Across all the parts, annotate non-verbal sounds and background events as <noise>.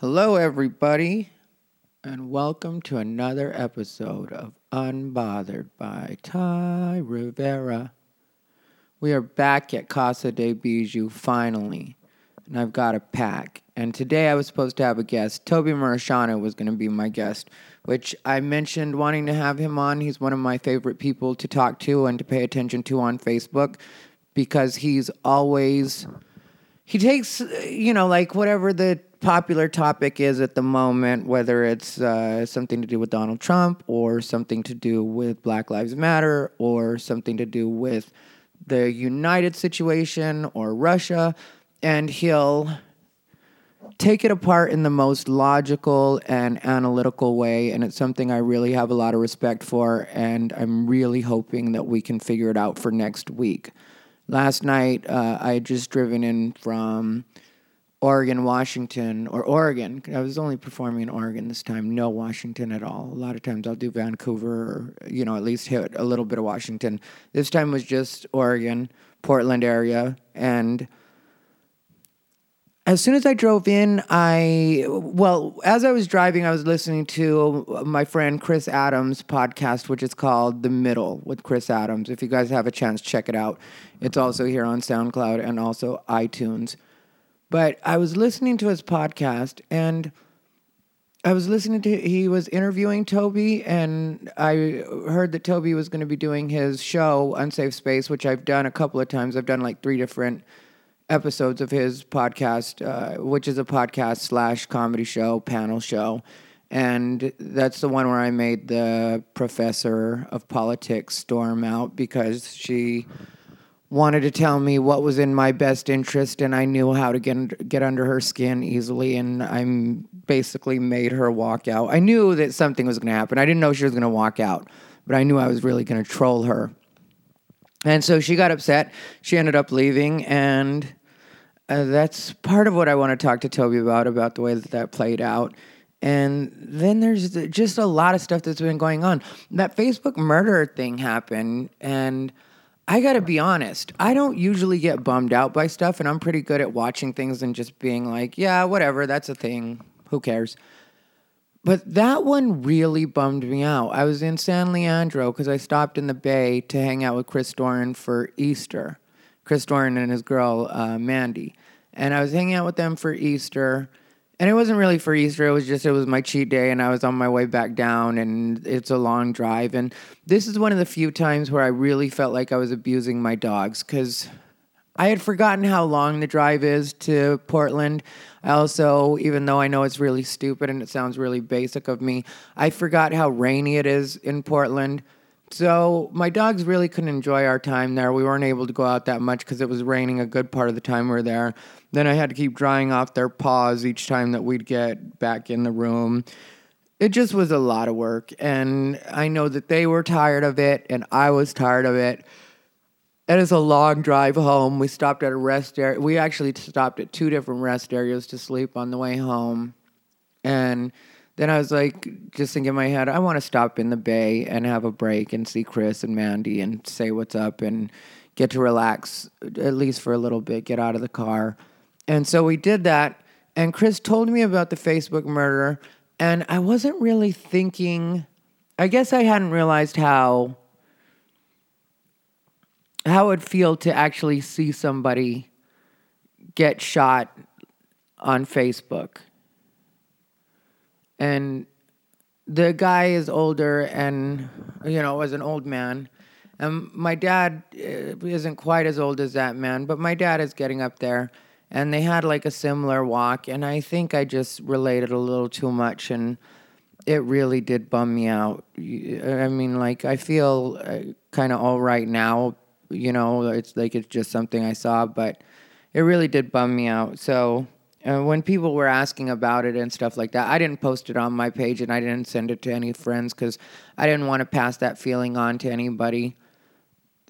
Hello, everybody, and welcome to another episode of Unbothered by Ty Rivera. We are back at Casa de Bijou finally, and I've got a pack. And today I was supposed to have a guest. Toby Muresianu was going to be my guest, which I mentioned wanting to have him on. He's one of my favorite people to talk to and to pay attention to on Facebook because he's always he takes you know like whatever the popular topic is at the moment whether it's uh, something to do with donald trump or something to do with black lives matter or something to do with the united situation or russia and he'll take it apart in the most logical and analytical way and it's something i really have a lot of respect for and i'm really hoping that we can figure it out for next week. Last night uh, I had just driven in from Oregon, Washington, or Oregon. I was only performing in Oregon this time, no Washington at all. A lot of times I'll do Vancouver or, you know, at least hit a little bit of Washington. This time was just Oregon, Portland area. And as soon as I drove in, I, well, as I was driving, I was listening to my friend Chris Adams' podcast, which is called The Middle with Chris Adams. If you guys have a chance, check it out. It's also here on SoundCloud and also iTunes. But I was listening to his podcast and I was listening to, he was interviewing Toby, and I heard that Toby was going to be doing his show, Unsafe Space, which I've done a couple of times. I've done like three different episodes of his podcast, uh, which is a podcast slash comedy show, panel show. And that's the one where I made the professor of politics storm out because she wanted to tell me what was in my best interest and I knew how to get get under her skin easily and I'm basically made her walk out. I knew that something was going to happen. I didn't know she was going to walk out, but I knew I was really going to troll her. And so she got upset. She ended up leaving and uh, that's part of what I want to talk to Toby about, about the way that that played out. And then there's just a lot of stuff that's been going on. That Facebook murder thing happened, and I got to be honest, I don't usually get bummed out by stuff, and I'm pretty good at watching things and just being like, yeah, whatever, that's a thing. Who cares? But that one really bummed me out. I was in San Leandro because I stopped in the Bay to hang out with Chris Doran for Easter. Chris Doran and his girl uh, Mandy, and I was hanging out with them for Easter. And it wasn't really for Easter. It was just it was my cheat day, and I was on my way back down, and it's a long drive. And this is one of the few times where I really felt like I was abusing my dogs because I had forgotten how long the drive is to Portland. I also, even though I know it's really stupid and it sounds really basic of me, I forgot how rainy it is in Portland. So my dogs really couldn't enjoy our time there. We weren't able to go out that much because it was raining a good part of the time we were there. Then I had to keep drying off their paws each time that we'd get back in the room. It just was a lot of work. And I know that they were tired of it, and I was tired of it. It is a long drive home. We stopped at a rest area. We actually stopped at two different rest areas to sleep on the way home. And then I was like, just thinking in my head, I want to stop in the bay and have a break and see Chris and Mandy and say what's up and get to relax at least for a little bit, get out of the car. And so we did that. And Chris told me about the Facebook murder. And I wasn't really thinking, I guess I hadn't realized how. How it would feel to actually see somebody get shot on Facebook and the guy is older and you know was an old man and my dad uh, isn't quite as old as that man but my dad is getting up there and they had like a similar walk and i think i just related a little too much and it really did bum me out i mean like i feel uh, kind of all right now you know it's like it's just something i saw but it really did bum me out so uh, when people were asking about it and stuff like that, I didn't post it on my page and I didn't send it to any friends because I didn't want to pass that feeling on to anybody.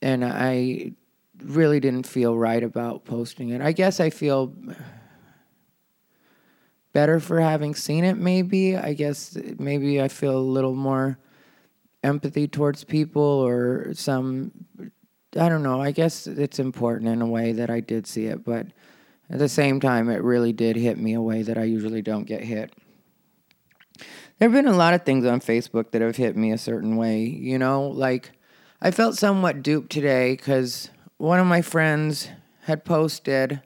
And I really didn't feel right about posting it. I guess I feel better for having seen it, maybe. I guess maybe I feel a little more empathy towards people or some. I don't know. I guess it's important in a way that I did see it, but At the same time, it really did hit me a way that I usually don't get hit. There have been a lot of things on Facebook that have hit me a certain way, you know, like I felt somewhat duped today because one of my friends had posted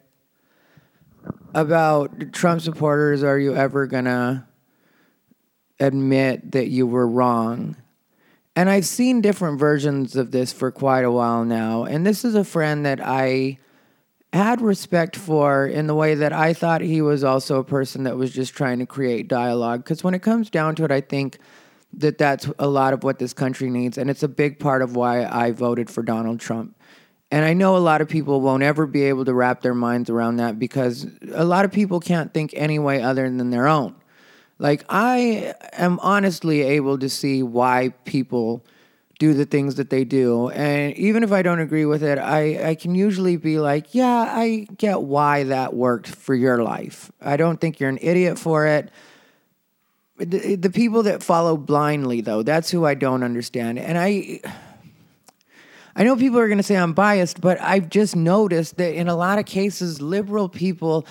about Trump supporters are you ever gonna admit that you were wrong? And I've seen different versions of this for quite a while now. And this is a friend that I had respect for in the way that I thought he was also a person that was just trying to create dialogue. Because when it comes down to it, I think that that's a lot of what this country needs. And it's a big part of why I voted for Donald Trump. And I know a lot of people won't ever be able to wrap their minds around that because a lot of people can't think any way other than their own. Like, I am honestly able to see why people do the things that they do. And even if I don't agree with it, I, I can usually be like, yeah, I get why that worked for your life. I don't think you're an idiot for it. The, the people that follow blindly, though, that's who I don't understand. And I. I know people are going to say I'm biased, but I've just noticed that in a lot of cases, liberal people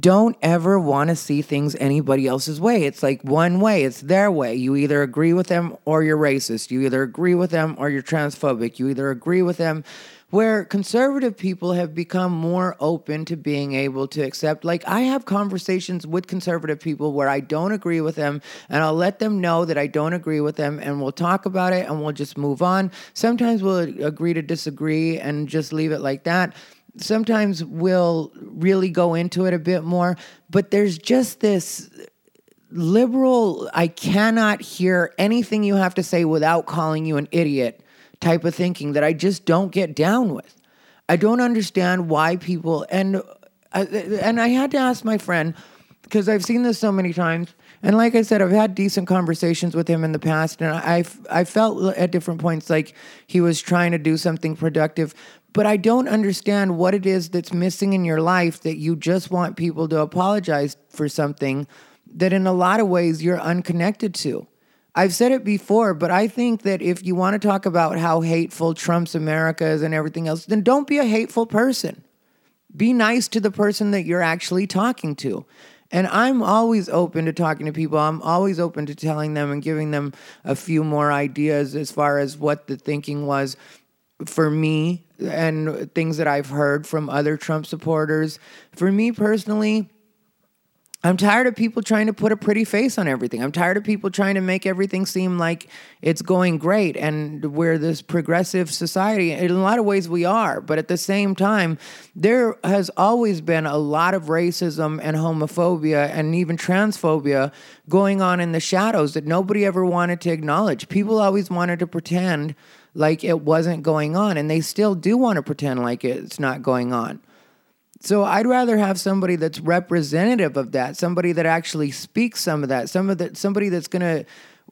don't ever want to see things anybody else's way. It's like one way, it's their way. You either agree with them or you're racist. You either agree with them or you're transphobic. You either agree with them where conservative people have become more open to being able to accept like i have conversations with conservative people where i don't agree with them and i'll let them know that i don't agree with them and we'll talk about it and we'll just move on. Sometimes we'll agree to disagree and just leave it like that. Sometimes we'll really go into it a bit more but there's just this liberal i cannot hear anything you have to say without calling you an idiot type of thinking that I just don't get down with. I don't understand why people and I, and I had to ask my friend because I've seen this so many times. And like I said, I've had decent conversations with him in the past, and I I felt at different points like he was trying to do something productive. But I don't understand what it is that's missing in your life that you just want people to apologize for something that, in a lot of ways, you're unconnected to. I've said it before, but I think that if you want to talk about how hateful Trump's America is and everything else, then don't be a hateful person. Be nice to the person that you're actually talking to. And I'm always open to talking to people. I'm always open to telling them and giving them a few more ideas as far as what the thinking was for me and things that I've heard from other Trump supporters. For me personally, I'm tired of people trying to put a pretty face on everything. I'm tired of people trying to make everything seem like it's going great and we're this progressive society. In a lot of ways, we are. But at the same time, there has always been a lot of racism and homophobia and even transphobia going on in the shadows that nobody ever wanted to acknowledge. People always wanted to pretend like it wasn't going on, and they still do want to pretend like it's not going on. So I'd rather have somebody that's representative of that, somebody that actually speaks some of that, some of that, somebody that's going to,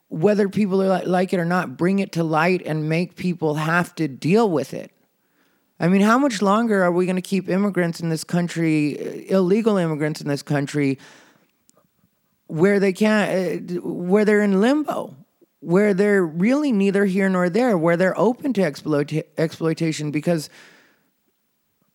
whether people are like it or not, bring it to light and make people have to deal with it. I mean, how much longer are we going to keep immigrants in this country, illegal immigrants in this country, where they can't, uh, where they're in limbo, where they're really neither here nor there, where they're open to exploit- exploitation because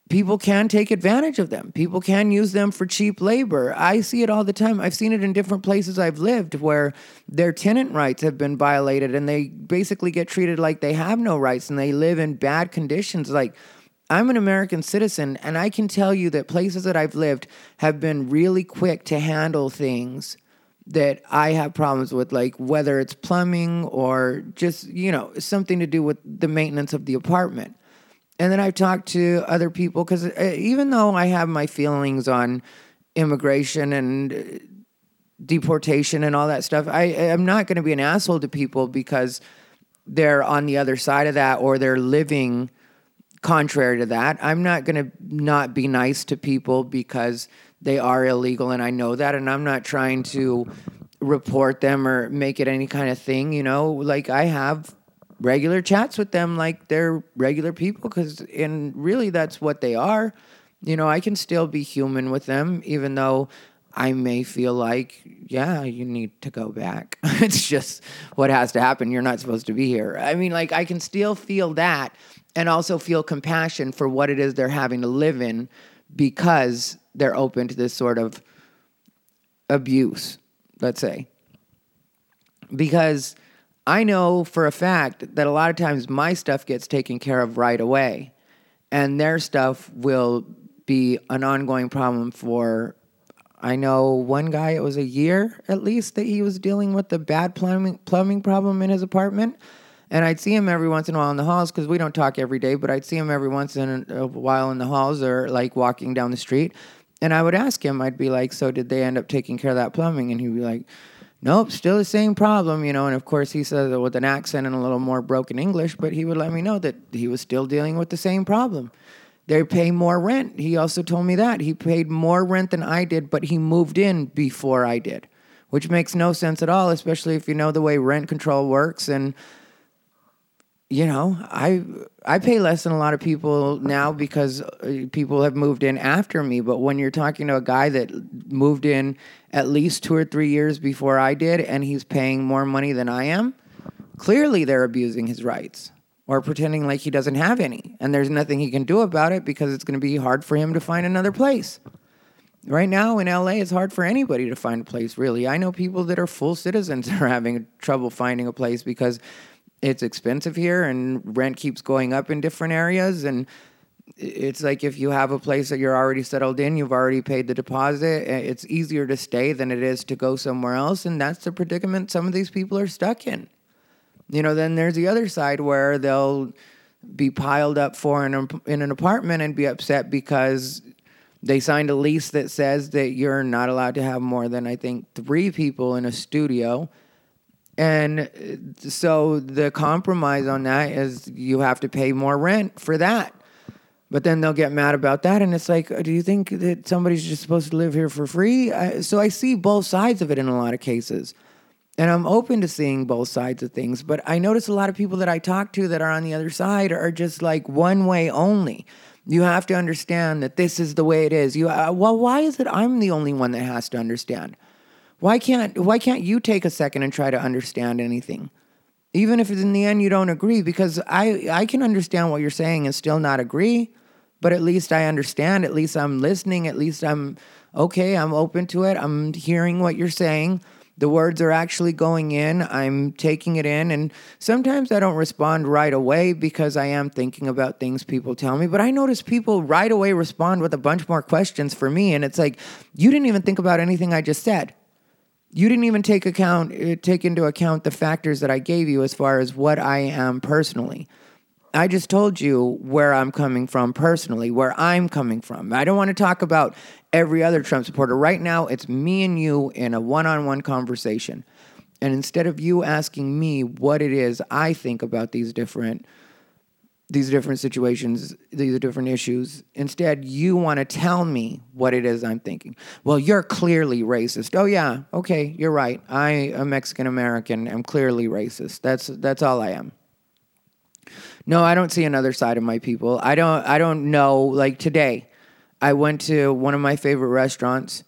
people can take advantage of them. People can use them for cheap labor. I see it all the time. I've seen it in different places I've lived where their tenant rights have been violated and they basically get treated like they have no rights and they live in bad conditions. Like, I'm an American citizen and I can tell you that places that I've lived have been really quick to handle things that I have problems with, like whether it's plumbing or just, you know, something to do with the maintenance of the apartment and then I've talked to other people because uh, even though I have my feelings on immigration and uh, deportation and all that stuff, I am not going to be an asshole to people because they're on the other side of that or they're living contrary to that. I'm not going to not be nice to people because they are illegal and I know that and I'm not trying to report them or make it any kind of thing, you know, like I have regular chats with them like they're regular people because and really that's what they are. You know i can still be human with them even though i may feel like yeah you need to go back. <laughs> It's just what has to happen. You're not supposed to be here. I mean like i can still feel that and also feel compassion for what it is they're having to live in because they're open to this sort of abuse, let's say. Because I know for a fact that a lot of times my stuff gets taken care of right away, and their stuff will be an ongoing problem for. I know one guy, it was a year at least that he was dealing with the bad plumbing, plumbing problem in his apartment. And I'd see him every once in a while in the halls because we don't talk every day, but I'd see him every once in a while in the halls or like walking down the street. And I would ask him, I'd be like, So did they end up taking care of that plumbing? And he'd be like, Nope, still the same problem, you know. And of course, he says it with an accent and a little more broken English, but he would let me know that he was still dealing with the same problem. They pay more rent. He also told me that. He paid more rent than I did, but he moved in before I did, which makes no sense at all, especially if you know the way rent control works. And, you know, I, I pay less than a lot of people now because uh, people have moved in after me. But when you're talking to a guy that moved in at least two or three years before I did and he's paying more money than I am, clearly they're abusing his rights or pretending like he doesn't have any. And there's nothing he can do about it because it's going to be hard for him to find another place. Right now in LA, it's hard for anybody to find a place, really. I know people that are full citizens <laughs> are having trouble finding a place because it's expensive here and rent keeps going up in different areas. And it's like if you have a place that you're already settled in, you've already paid the deposit, eh, it's easier to stay than it is to go somewhere else. And that's the predicament some of these people are stuck in. You know, then there's the other side where they'll be piled up for in, in an apartment and be upset because they signed a lease that says that you're not allowed to have more than I think three people in a studio. And so the compromise on that is you have to pay more rent for that. But then they'll get mad about that. And it's like, do you think that somebody's just supposed to live here for free? I, so I see both sides of it in a lot of cases. And I'm open to seeing both sides of things, but I notice a lot of people that I talk to that are on the other side are just like one way only. You have to understand that this is the way it is. You uh, well, why is it I'm the only one that has to understand? Why can't why can't you take a second and try to understand anything? Even if in the end you don't agree because I I can understand what you're saying and still not agree, but at least I understand, at least I'm listening, at least I'm okay, I'm open to it. I'm hearing what you're saying the words are actually going in. I'm taking it in. And sometimes I don't respond right away because I am thinking about things people tell me. But I notice people right away respond with a bunch more questions for me. And it's like, you didn't even think about anything I just said. You didn't even take account uh, take into account the factors that I gave you as far as what I am personally. I just told you where I'm coming from personally, where I'm coming from. I don't want to talk about every other Trump supporter. Right now, it's me and you in a one on one conversation. And instead of you asking me what it is I think about these different these different situations, these are different issues. Instead, you want to tell me what it is I'm thinking. Well, you're clearly racist. Oh yeah, okay, you're right. I am Mexican American. I'm clearly racist. That's that's all I am. No, I don't see another side of my people. I don't I don't know like today I went to one of my favorite restaurants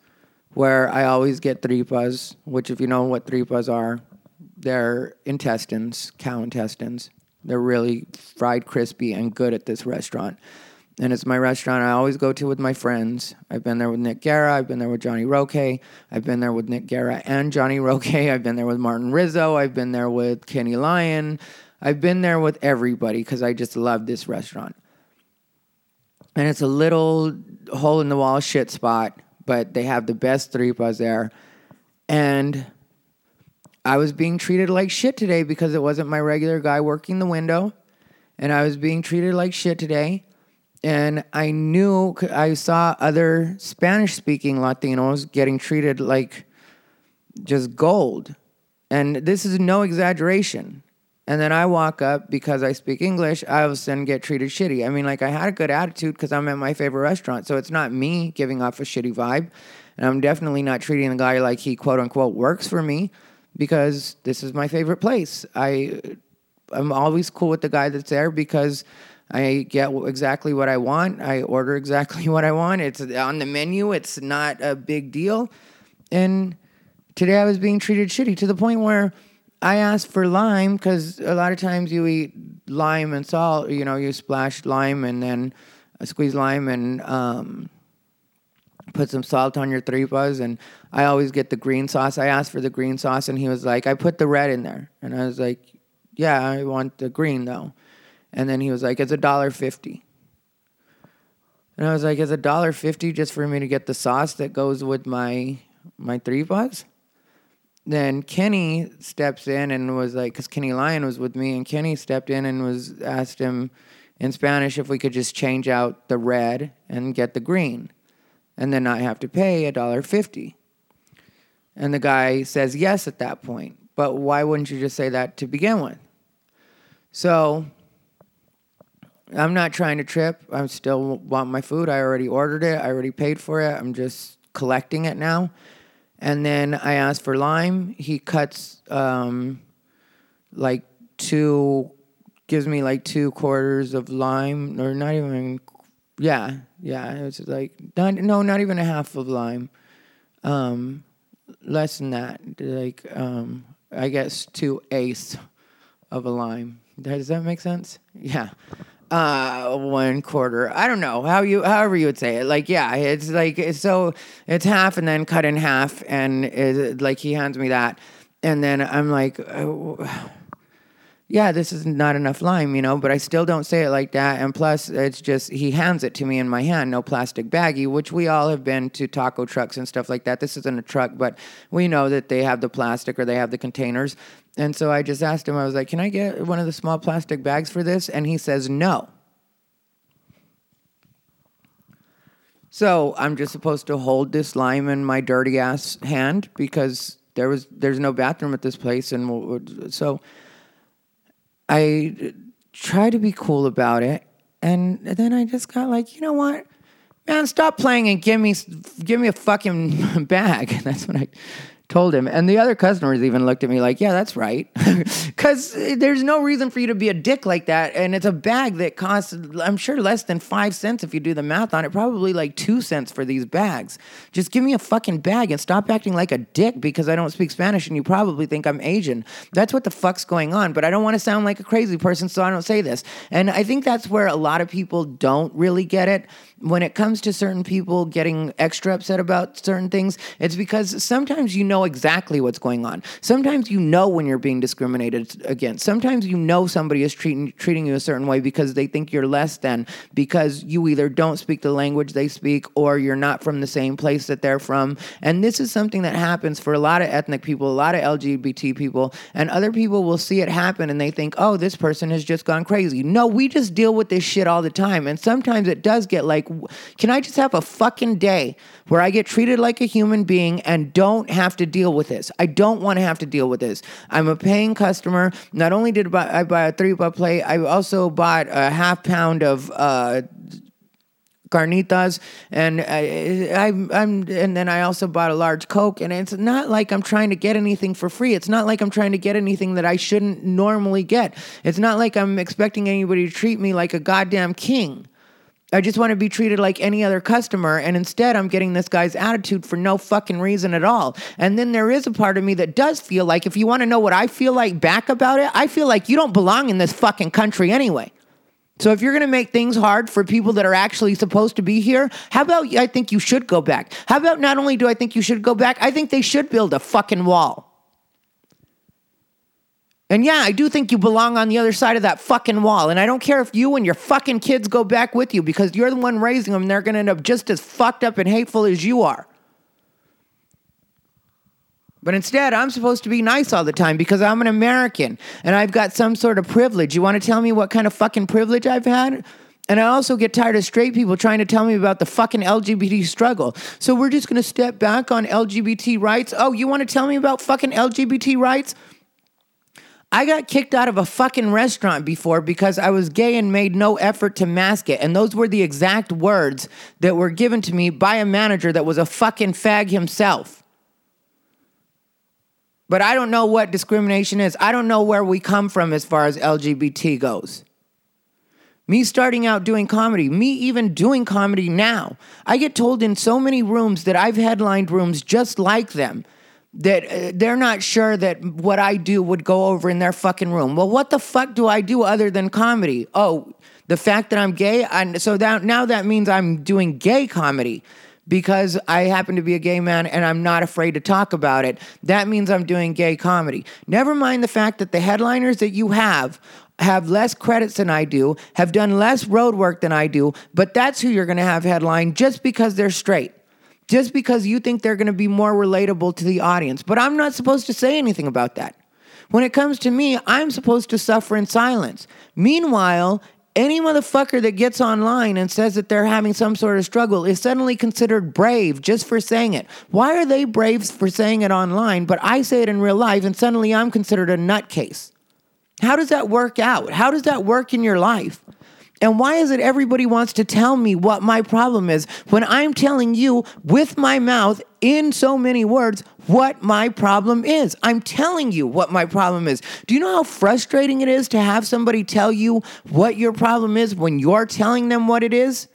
where I always get tripas, which if you know what tripas are, they're intestines, cow intestines. They're really fried crispy and good at this restaurant. And it's my restaurant I always go to with my friends. I've been there with Nick Guerra. I've been there with Johnny Roque. I've been there with Nick Guerra and Johnny Roque. <laughs> I've been there with Martin Rizzo. I've been there with Kenny Lyon. I've been there with everybody because I just love this restaurant. And it's a little hole in the wall shit spot, but they have the best tripas there. And I was being treated like shit today because it wasn't my regular guy working the window. And I was being treated like shit today. And I knew, I saw other Spanish speaking Latinos getting treated like just gold. And this is no exaggeration. And then I walk up because I speak English, I all of a sudden get treated shitty. I mean, like, I had a good attitude because I'm at my favorite restaurant. So it's not me giving off a shitty vibe. And I'm definitely not treating the guy like he quote unquote works for me because this is my favorite place. I, I'm always cool with the guy that's there because I get exactly what I want. I order exactly <laughs> what I want. It's on the menu, it's not a big deal. And today I was being treated shitty to the point where I asked for lime because a lot of times you eat lime and salt. You know, you splash lime and then squeeze lime and um, put some salt on your tripas and I always get the green sauce. I asked for the green sauce and he was like, I put the red in there. And I was like, Yeah, I want the green though. And then he was like, It's a dollar fifty. And I was like, It's a dollar fifty just for me to get the sauce that goes with my my tripas? Then Kenny steps in and was like, because Kenny Lyon was with me, and Kenny stepped in and was asked him in Spanish if we could just change out the red and get the green and then not have to pay a dollar fifty. And the guy says yes at that point. But why wouldn't you just say that to begin with? So I'm not trying to trip. I still want my food. I already ordered it. I already paid for it. I'm just collecting it now. And then I asked for lime. He cuts um, like two, gives me like two quarters of lime, or not even, yeah, yeah. It was like, not, no, not even a half of lime. Um, less than that. Like, um, I guess two eighths of a lime. Does that make sense? Yeah uh one quarter i don't know how you however you would say it like yeah it's like it's so it's half and then cut in half and it, like he hands me that and then i'm like oh, yeah this is not enough lime you know but i still don't say it like that and plus it's just he hands it to me in my hand no plastic baggie which we all have been to taco trucks and stuff like that this isn't a truck but we know that they have the plastic or they have the containers and so I just asked him, I was like, can I get one of the small plastic bags for this? And he says, no. So I'm just supposed to hold this lime in my dirty ass hand because there was there's no bathroom at this place, and so I tried to be cool about it, and then I just got like, you know what, man, stop playing and give me give me a fucking <laughs> bag. <laughs> That's what I told him. And the other customers even looked at me like, yeah, that's right. <laughs> Because eh, there's no reason for you to be a dick like that. And it's a bag that costs, I'm sure, less than five cents if you do the math on it, probably like two cents for these bags. Just give me a fucking bag and stop acting like a dick because I don't speak Spanish and you probably think I'm Asian. That's what the fuck's going on. But I don't want to sound like a crazy person, so I don't say this. And I think that's where a lot of people don't really get it when it comes to certain people getting extra upset about certain things, it's because sometimes you know exactly what's going on. Sometimes you know when you're being discriminated against. Sometimes you know somebody is treating treating you a certain way because they think you're less than because you either don't speak the language they speak or you're not from the same place that they're from. And this is something that happens for a lot of ethnic people, a lot of LGBT people, and other people will see it happen and they think, "Oh, this person has just gone crazy." No, we just deal with this shit all the time. And sometimes it does get like can I just have a fucking day where I get treated like a human being and don't have to deal with this? I don't want to have to deal with this. I'm a paying customer. Not only did I buy a three buck plate, I also bought a half pound of uh, carnitas and I, am and then I also bought a large coke and it's not like I'm trying to get anything for free it's not like I'm trying to get anything that I shouldn't normally get it's not like I'm expecting anybody to treat me like a goddamn king I just want to be treated like any other customer. And instead, I'm getting this guy's attitude for no fucking reason at all. And then there is a part of me that does feel like, if you want to know what I feel like back about it, I feel like you don't belong in this fucking country anyway. So if you're going to make things hard for people that are actually supposed to be here, how about I think you should go back? How about not only do I think you should go back, I think they should build a fucking wall. And yeah, I do think you belong on the other side of that fucking wall. And I don't care if you and your fucking kids go back with you because you're the one raising them they're going to end up just as fucked up and hateful as you are. But instead, I'm supposed to be nice all the time because I'm an American and I've got some sort of privilege. You want to tell me what kind of fucking privilege I've had? And I also get tired of straight people trying to tell me about the fucking LGBT struggle. So we're just going to step back on LGBT rights. Oh, you want to tell me about fucking LGBT rights? I got kicked out of a fucking restaurant before because I was gay and made no effort to mask it. And those were the exact words that were given to me by a manager that was a fucking fag himself. But I don't know what discrimination is. I don't know where we come from as far as LGBT goes. Me starting out doing comedy, me even doing comedy now, I get told in so many rooms that I've headlined rooms just like them that uh, they're not sure that what I do would go over in their fucking room. Well, what the fuck do I do other than comedy? Oh, the fact that I'm gay, and so that now that means I'm doing gay comedy because I happen to be a gay man and I'm not afraid to talk about it, that means I'm doing gay comedy. Never mind the fact that the headliners that you have have less credits than I do, have done less road work than I do, but that's who you're going to have headline just because they're straight. Just because you think they're going to be more relatable to the audience. But I'm not supposed to say anything about that. When it comes to me, I'm supposed to suffer in silence. Meanwhile, any motherfucker that gets online and says that they're having some sort of struggle is suddenly considered brave just for saying it. Why are they brave for saying it online, but I say it in real life and suddenly I'm considered a nutcase? How does that work out? How does that work in your life? And why is it everybody wants to tell me what my problem is when I'm telling you with my mouth in so many words what my problem is? I'm telling you what my problem is. Do you know how frustrating it is to have somebody tell you what your problem is when you're telling them what it is?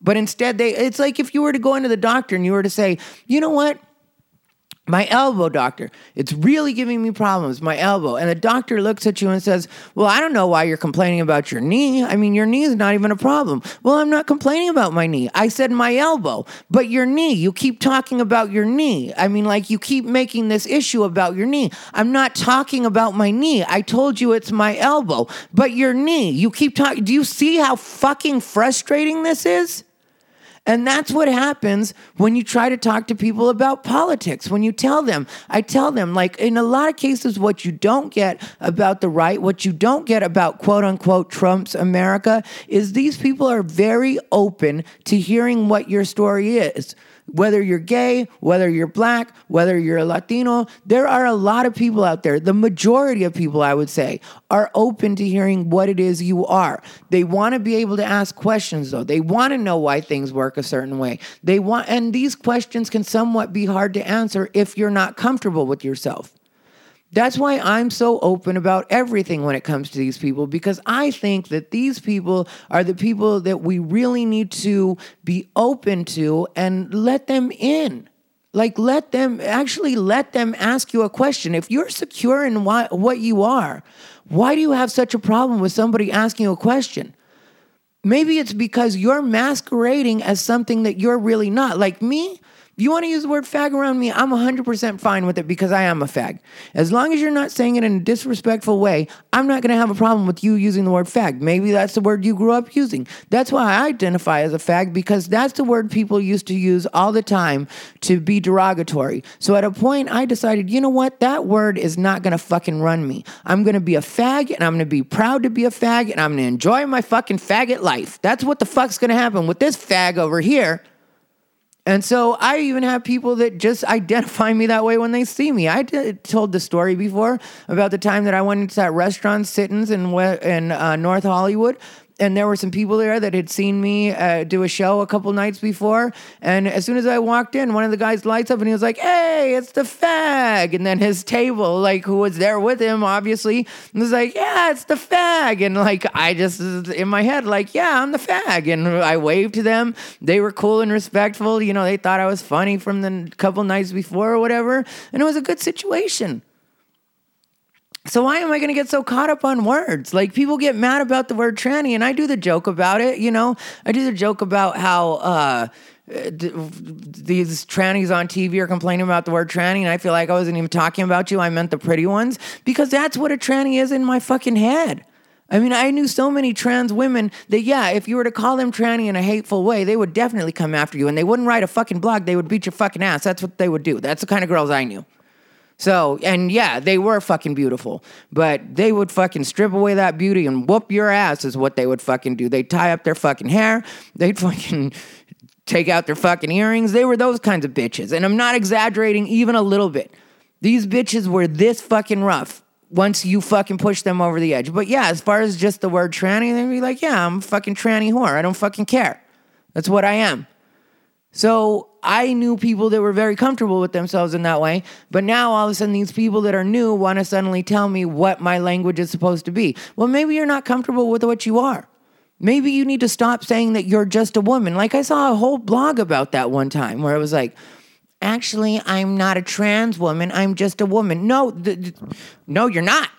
But instead, they, it's like if you were to go into the doctor and you were to say, you know what? My elbow doctor. It's really giving me problems my elbow. And the doctor looks at you and says well i don't know why you're complaining about your knee. I mean your knee is not even a problem. Well i'm not complaining about my knee. I said my elbow. But your knee you keep talking about your knee. I mean like you keep making this issue about your knee. I'm not talking about my knee. I told you it's my elbow. But your knee you keep talking do you see how fucking frustrating this is and that's what happens when you try to talk to people about politics. When you tell them, I tell them, like in a lot of cases, what you don't get about the right, what you don't get about quote unquote Trump's America is these people are very open to hearing what your story is whether you're gay, whether you're black, whether you're a Latino, there are a lot of people out there. The majority of people, I would say, are open to hearing what it is you are. They want to be able to ask questions, though. They want to know why things work a certain way. They want, and these questions can somewhat be hard to answer if you're not comfortable with yourself. That's why I'm so open about everything when it comes to these people because I think that these people are the people that we really need to be open to and let them in. Like, let them actually let them ask you a question. If you're secure in why, what you are, why do you have such a problem with somebody asking you a question? Maybe it's because you're masquerading as something that you're really not. Like me, you want to use the word fag around me, I'm 100% fine with it because I am a fag. As long as you're not saying it in a disrespectful way, I'm not going to have a problem with you using the word fag. Maybe that's the word you grew up using. That's why I identify as a fag because that's the word people used to use all the time to be derogatory. So at a point, I decided, you know what? That word is not going to fucking run me. I'm going to be a fag and I'm going to be proud to be a fag and I'm going to enjoy my fucking faggot life. That's what the fuck's going to happen with this fag over here. And so I even have people that just identify me that way when they see me. I did, told the story before about the time that I went into that restaurant, Sittens in, in uh, North Hollywood, and there were some people there that had seen me uh, do a show a couple nights before. And as soon as I walked in, one of the guys lights up and he was like, "Hey, it's the fag!" And then his table, like who was there with him, obviously, was like, "Yeah, it's the fag." And like I just in my head, like, "Yeah, I'm the fag." And I waved to them. They were cool and respectful. You know, they thought I was funny from the couple nights before or whatever, and it was a good situation. So why am I going to get so caught up on words? Like people get mad about the word tranny, and I do the joke about it. You know, I do the joke about how uh, these trannies on TV are complaining about the word tranny, and I feel like I wasn't even talking about you. I meant the pretty ones because that's what a tranny is in my fucking head. I mean, I knew so many trans women that, yeah, if you were to call them tranny in a hateful way, they would definitely come after you and they wouldn't write a fucking blog. They would beat your fucking ass. That's what they would do. That's the kind of girls I knew. So, and yeah, they were fucking beautiful, but they would fucking strip away that beauty and whoop your ass is what they would fucking do. They'd tie up their fucking hair. They'd fucking <laughs> take out their fucking earrings. They were those kinds of bitches. And I'm not exaggerating even a little bit. These bitches were this fucking rough once you fucking push them over the edge. But yeah, as far as just the word tranny, they'd be like, yeah, I'm fucking tranny whore. I don't fucking care. That's what I am. So I knew people that were very comfortable with themselves in that way. But now all of a sudden, these people that are new want to suddenly tell me what my language is supposed to be. Well, maybe you're not comfortable with what you are. Maybe you need to stop saying that you're just a woman. Like I saw a whole blog about that one time where it was like, actually, I'm not a trans woman. I'm just a woman. No, th- th- no, you're not.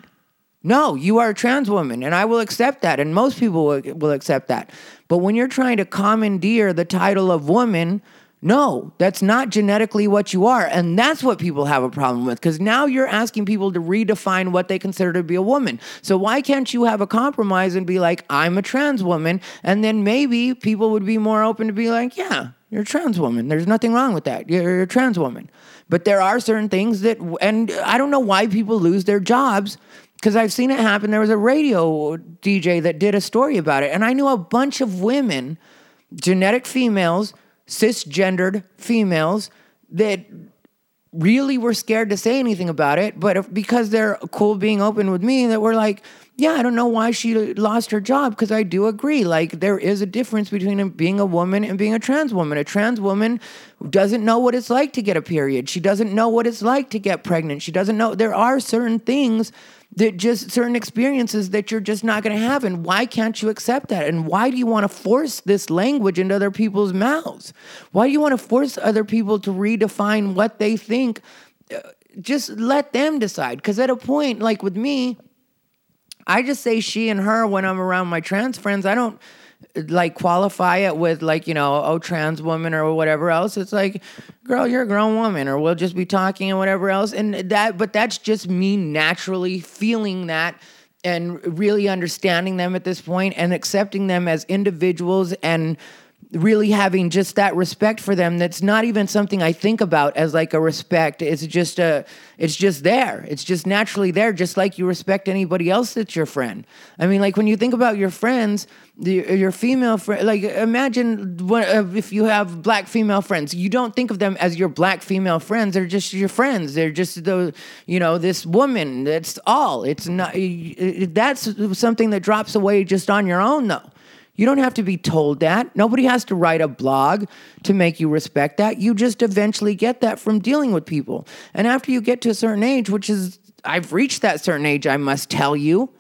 No, you are a trans woman, and I will accept that, and most people will, will accept that. But when you're trying to commandeer the title of woman, No, that's not genetically what you are. And that's what people have a problem with because now you're asking people to redefine what they consider to be a woman. So why can't you have a compromise and be like, I'm a trans woman? And then maybe people would be more open to be like, yeah, you're a trans woman. There's nothing wrong with that. You're a trans woman. But there are certain things that, and I don't know why people lose their jobs because I've seen it happen. There was a radio DJ that did a story about it. And I knew a bunch of women, genetic females, cisgendered females that really were scared to say anything about it, but if, because they're cool being open with me, that were like, yeah, I don't know why she lost her job because I do agree. Like, there is a difference between being a woman and being a trans woman. A trans woman doesn't know what it's like to get a period. She doesn't know what it's like to get pregnant. She doesn't know. There are certain things that just certain experiences that you're just not going to have. And why can't you accept that? And why do you want to force this language into other people's mouths? Why do you want to force other people to redefine what they think? Uh, just let them decide. Because at a point, like with me, I just say she and her when I'm around my trans friends. I don't like qualify it with like you know oh trans woman or whatever else it's like girl you're a grown woman or we'll just be talking and whatever else and that but that's just me naturally feeling that and really understanding them at this point and accepting them as individuals and really having just that respect for them that's not even something I think about as like a respect. It's just a it's just there. It's just naturally there just like you respect anybody else that's your friend. I mean like when you think about your friends, the, your female friend like imagine what, uh, if you have black female friends. You don't think of them as your black female friends. They're just your friends. They're just the you know this woman. That's all. It's not that's something that drops away just on your own though. You don't have to be told that. Nobody has to write a blog to make you respect that. You just eventually get that from dealing with people. And after you get to a certain age, which is, I've reached that certain age, I must tell you,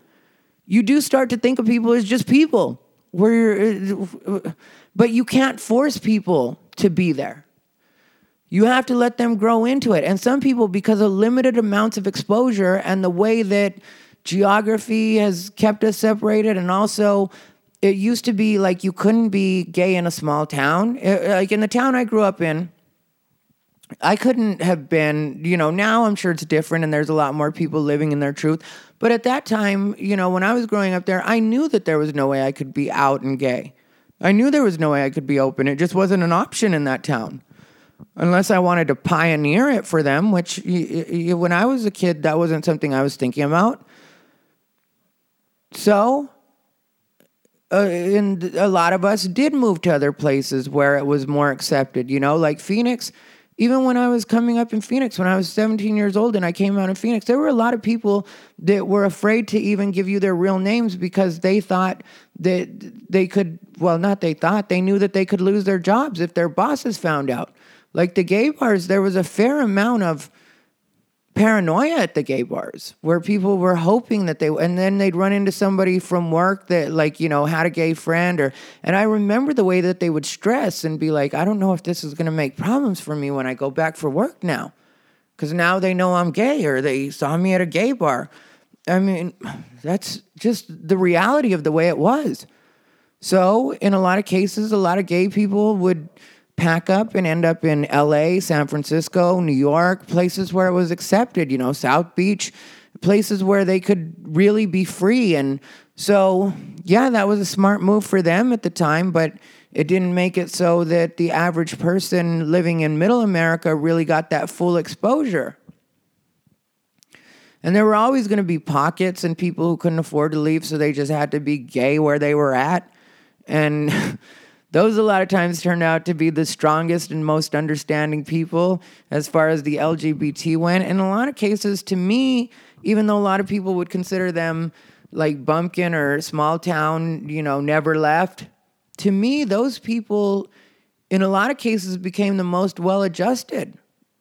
you do start to think of people as just people. Where, uh, but you can't force people to be there. You have to let them grow into it. And some people, because of limited amounts of exposure and the way that geography has kept us separated, and also it used to be like you couldn't be gay in a small town. It, like in the town I grew up in, I couldn't have been, you know, now I'm sure it's different and there's a lot more people living in their truth. But at that time, you know, when I was growing up there, I knew that there was no way I could be out and gay. I knew there was no way I could be open. It just wasn't an option in that town. Unless I wanted to pioneer it for them, which when I was a kid, that wasn't something I was thinking about. So uh, and a lot of us did move to other places where it was more accepted, you know, like Phoenix. Even when I was coming up in Phoenix, when I was 17 years old and I came out in Phoenix, there were a lot of people that were afraid to even give you their real names because they thought that they could, well, not they thought, they knew that they could lose their jobs if their bosses found out. Like the gay bars, there was a fair amount of paranoia at the gay bars where people were hoping that they and then they'd run into somebody from work that like you know had a gay friend or and i remember the way that they would stress and be like i don't know if this is going to make problems for me when i go back for work now because now they know i'm gay or they saw me at a gay bar. I mean that's just the reality of the way it was. So in a lot of cases a lot of gay people would pack up and end up in LA, San Francisco, New York, places where it was accepted, you know, South Beach, places where they could really be free. And so, yeah, that was a smart move for them at the time, but it didn't make it so that the average person living in middle America really got that full exposure. And there were always going to be pockets and people who couldn't afford to leave, so they just had to be gay where they were at. And <laughs> those a lot of times turned out to be the strongest and most understanding people as far as the LGBT went. In a lot of cases, to me, even though a lot of people would consider them like bumpkin or small town, you know, never left, to me, those people in a lot of cases became the most well adjusted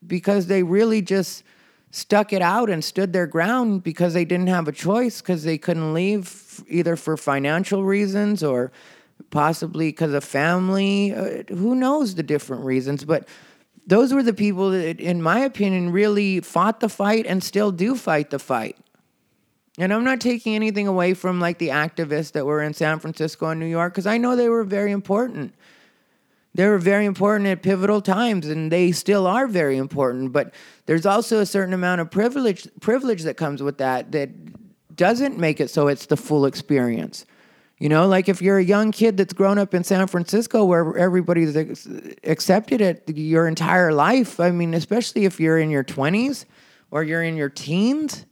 because they really just stuck it out and stood their ground because they didn't have a choice because they couldn't leave either for financial reasons or possibly because of family. Uh, who knows the different reasons? But those were the people that, in my opinion, really fought the fight and still do fight the fight. And I'm not taking anything away from like the activists that were in San Francisco and New York because I know they were very important. They were very important at pivotal times, and they still are very important. But there's also a certain amount of privilege privilege that comes with that that doesn't make it so it's the full experience. You know, like if you're a young kid that's grown up in San Francisco where everybody's accepted it your entire life, I mean, especially if you're in your 20s or you're in your teens,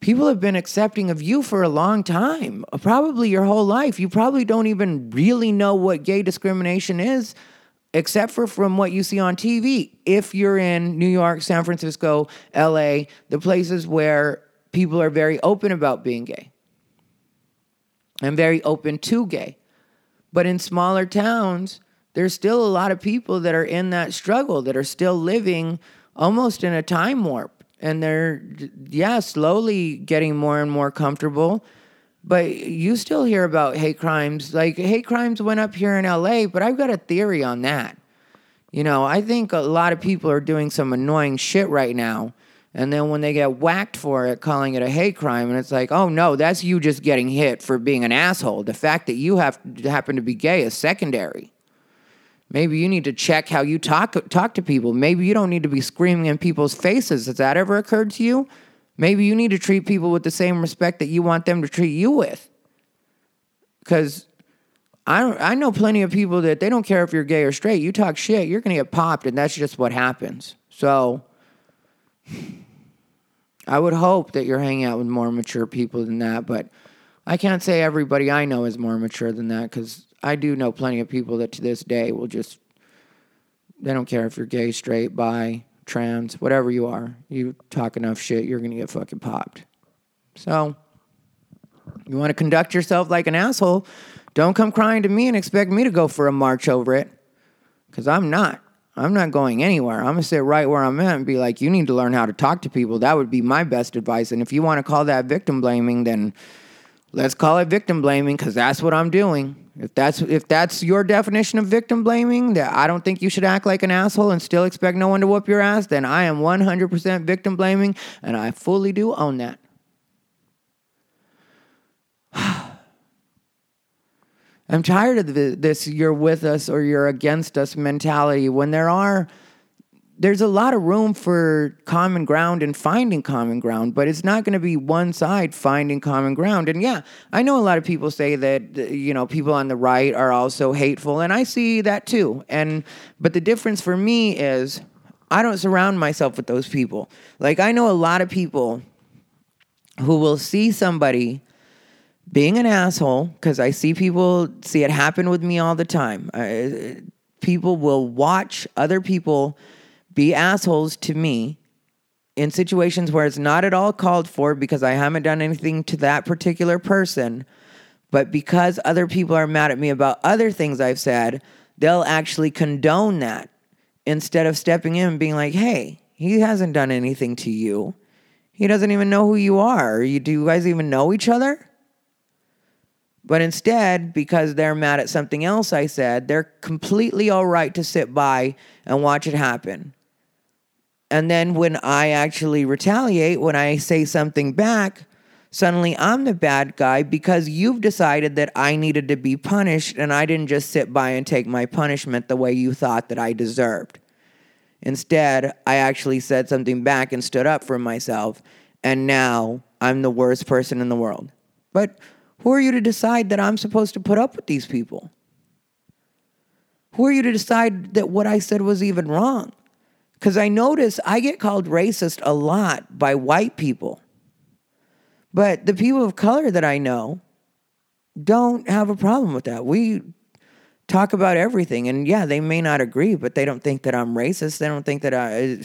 people have been accepting of you for a long time, uh, probably your whole life. You probably don't even really know what gay discrimination is except for from what you see on TV. If you're in New York, San Francisco, LA, the places where people are very open about being gay and very open to gay. But in smaller towns, there's still a lot of people that are in that struggle, that are still living almost in a time warp. And they're, yeah, slowly getting more and more comfortable. But you still hear about hate crimes. Like, hate crimes went up here in LA, but I've got a theory on that. You know, I think a lot of people are doing some annoying shit right now and then when they get whacked for it, calling it a hate crime, and it's like, oh no, that's you just getting hit for being an asshole. The fact that you have happen to be gay is secondary. Maybe you need to check how you talk talk to people. Maybe you don't need to be screaming in people's faces. Has that ever occurred to you? Maybe you need to treat people with the same respect that you want them to treat you with. Because I I know plenty of people that they don't care if you're gay or straight. You talk shit, you're gonna get popped, and that's just what happens. So. I would hope that you're hanging out with more mature people than that, but I can't say everybody I know is more mature than that because I do know plenty of people that to this day will just, they don't care if you're gay, straight, bi, trans, whatever you are. You talk enough shit, you're going to get fucking popped. So, you want to conduct yourself like an asshole, don't come crying to me and expect me to go for a march over it because I'm not. I'm not going anywhere. I'm going to sit right where I'm at and be like, you need to learn how to talk to people. That would be my best advice. And if you want to call that victim blaming, then let's call it victim blaming because that's what I'm doing. If that's if that's your definition of victim blaming, that I don't think you should act like an asshole and still expect no one to whoop your ass, then I am 100% victim blaming, and I fully do own that. <sighs> <sighs> I'm tired of this you're with us or you're against us mentality when there are there's a lot of room for common ground and finding common ground, but it's not going to be one side finding common ground. And yeah, I know a lot of people say that uh, you know people on the right are also hateful, and I see that too. And but the difference for me is I don't surround myself with those people. Like I know a lot of people who will see somebody being an asshole because I see people see it happen with me all the time. I, people will watch other people be assholes to me in situations where it's not at all called for because I haven't done anything to that particular person, but because other people are mad at me about other things I've said, they'll actually condone that instead of stepping in and being like, "Hey, he hasn't done anything to you. He doesn't even know who you are. You do you guys even know each other?" But instead, because they're mad at something else I said, they're completely all right to sit by and watch it happen. And then when I actually retaliate, when I say something back, suddenly I'm the bad guy because you've decided that I needed to be punished and I didn't just sit by and take my punishment the way you thought that I deserved. Instead, I actually said something back and stood up for myself, and now I'm the worst person in the world. But who are you to decide that I'm supposed to put up with these people? Who are you to decide that what I said was even wrong? Because I notice I get called racist a lot by white people. But the people of color that I know don't have a problem with that. We talk about everything. And yeah, they may not agree, but they don't think that I'm racist. They don't think that I,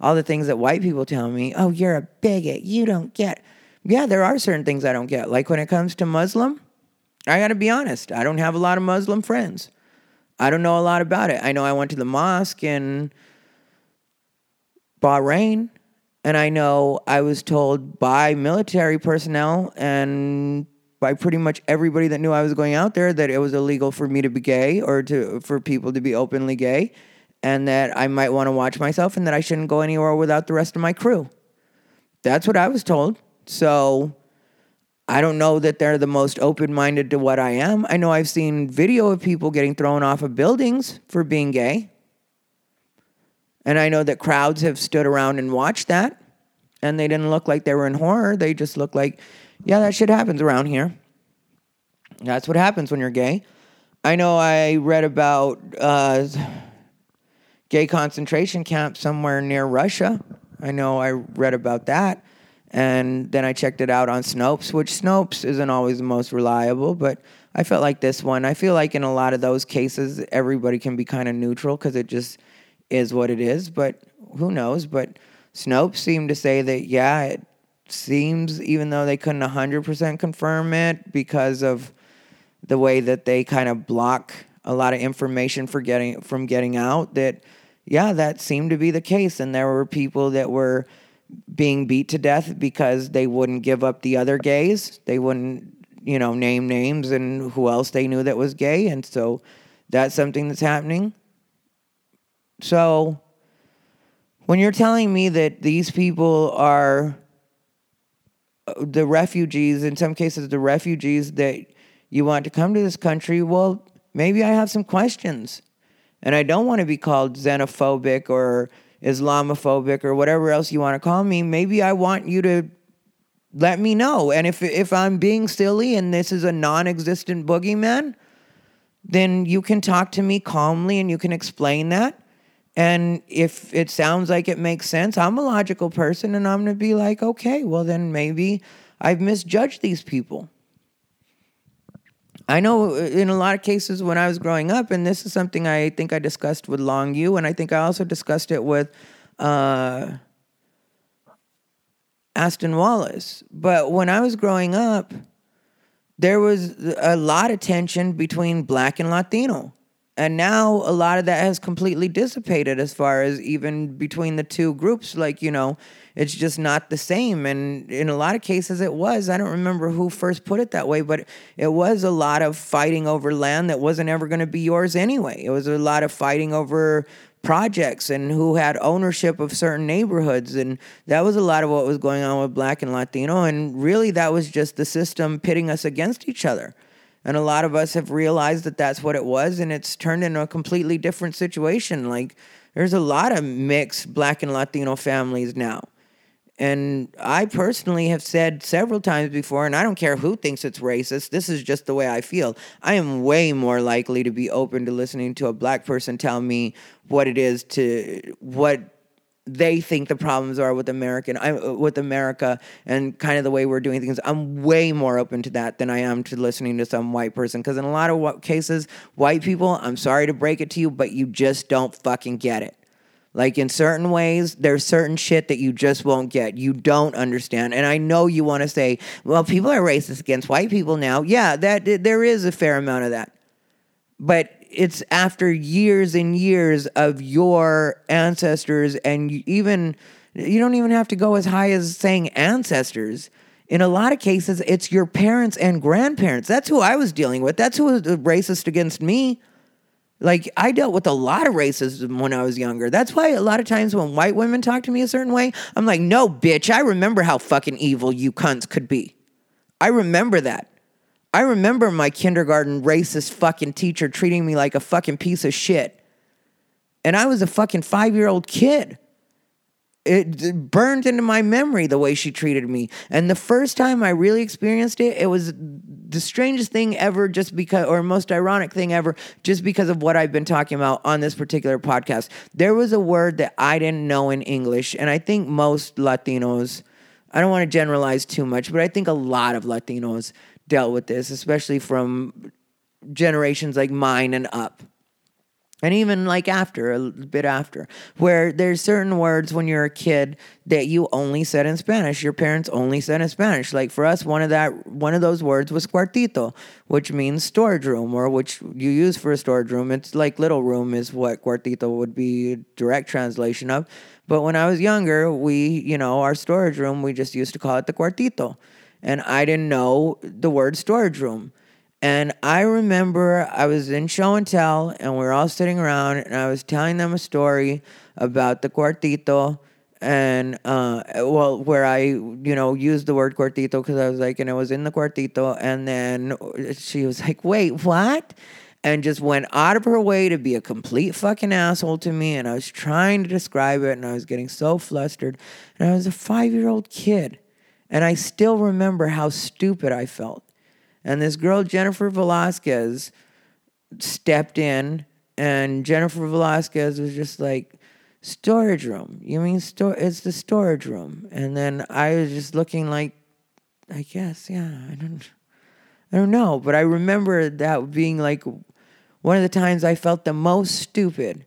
all the things that white people tell me, oh, you're a bigot. You don't get yeah, there are certain things I don't get. Like when it comes to Muslim, I got to be honest, I don't have a lot of Muslim friends. I don't know a lot about it. I know I went to the mosque in Bahrain, and I know I was told by military personnel and by pretty much everybody that knew I was going out there that it was illegal for me to be gay or to for people to be openly gay and that I might want to watch myself and that I shouldn't go anywhere without the rest of my crew. That's what I was told. So I don't know that they're the most open minded to what I am. I know I've seen video of people getting thrown off of buildings for being gay. And I know that crowds have stood around and watched that. And they didn't look like they were in horror. They just looked like, yeah, that shit happens around here. That's what happens when you're gay. I know I read about uh, gay concentration camps somewhere near Russia. I know I read about that. And then I checked it out on Snopes, which Snopes isn't always the most reliable, but I felt like this one. I feel like in a lot of those cases, everybody can be kind of neutral because it just is what it is. But who knows? But Snopes seemed to say that, yeah, it seems, even though they couldn't 100% confirm it because of the way that they kind of block a lot of information for getting from getting out, that, yeah, that seemed to be the case. And there were people that were being beat to death because they wouldn't give up the other gays. They wouldn't, you know, name names and who else they knew that was gay. And so that's something that's happening. So when you're telling me that these people are uh, the refugees, in some cases, the refugees that you want to come to this country, well, maybe I have some questions. And I don't want to be called xenophobic or Islamophobic or whatever else you want to call me, maybe I want you to let me know. And if if I'm being silly and this is a non-existent boogeyman, then you can talk to me calmly and you can explain that. And if it sounds like it makes sense, I'm a logical person and I'm going to be like, okay, well, then maybe I've misjudged these people. I know uh, in a lot of cases when I was growing up, and this is something I think I discussed with Long Yu, and I think I also discussed it with uh, Aston Wallace. But when I was growing up, there was a lot of tension between black and Latino. And now a lot of that has completely dissipated as far as even between the two groups. Like, you know, it's just not the same. And in a lot of cases, it was. I don't remember who first put it that way, but it was a lot of fighting over land that wasn't ever going to be yours anyway. It was a lot of fighting over projects and who had ownership of certain neighborhoods. And that was a lot of what was going on with Black and Latino. And really, that was just the system pitting us against each other. And a lot of us have realized that that's what it was, and it's turned into a completely different situation. Like, there's a lot of mixed Black and Latino families now. And I personally have said several times before, and I don't care who thinks it's racist, this is just the way I feel. I am way more likely to be open to listening to a black person tell me what it is to, what they think the problems are with American I, with America and kind of the way we're doing things. I'm way more open to that than I am to listening to some white person because in a lot of cases, white people, I'm sorry to break it to you, but you just don't fucking get it. Like in certain ways, there's certain shit that you just won't get. You don't understand. And I know you want to say, well, people are racist against white people now. Yeah, that there is a fair amount of that. But it's after years and years of your ancestors and even you don't even have to go as high as saying ancestors. In a lot of cases, it's your parents and grandparents. That's who I was dealing with. That's who was racist against me. Like I dealt with a lot of racism when I was younger. That's why a lot of times when white women talk to me a certain way, I'm like, "No, bitch, I remember how fucking evil you cunts could be. I remember that. I remember my kindergarten racist fucking teacher treating me like a fucking piece of shit. And I was a fucking 5-year-old kid it burned into my memory the way she treated me. And the first time I really experienced it, it was the strangest thing ever, just because, or most ironic thing ever, just because of what I've been talking about on this particular podcast. There was a word that I didn't know in English, and I think most Latinos, I don't want to generalize too much, but I think a lot of Latinos dealt with this, especially from generations like mine and up. And even like after a bit after where there's certain words when you're a kid that you only said in spanish your parents only said in spanish. Like for us one of that one of those words was cuartito which means storage room or which you use for a storage room. It's like little room is what cuartito would be direct translation of. But when i was younger we you know our storage room we just used to call it the cuartito and i didn't know the word storage room. And I remember I was in show and tell, and we were all sitting around, and I was telling them a story about the cuartito and uh, well, where I you know used the word cuartito because I was like, and I was in the cuartito, and then she was like, "Wait, what?" And just went out of her way to be a complete fucking asshole to me, and I was trying to describe it, and I was getting so flustered, and I was a five year old kid, and I still remember how stupid I felt. And this girl Jennifer Velasquez stepped in, and Jennifer Velasquez was just like storage room. You mean store? It's the storage room. And then I was just looking like, I guess, yeah. I don't, I don't know, but I remember that being like one of the times I felt the most stupid.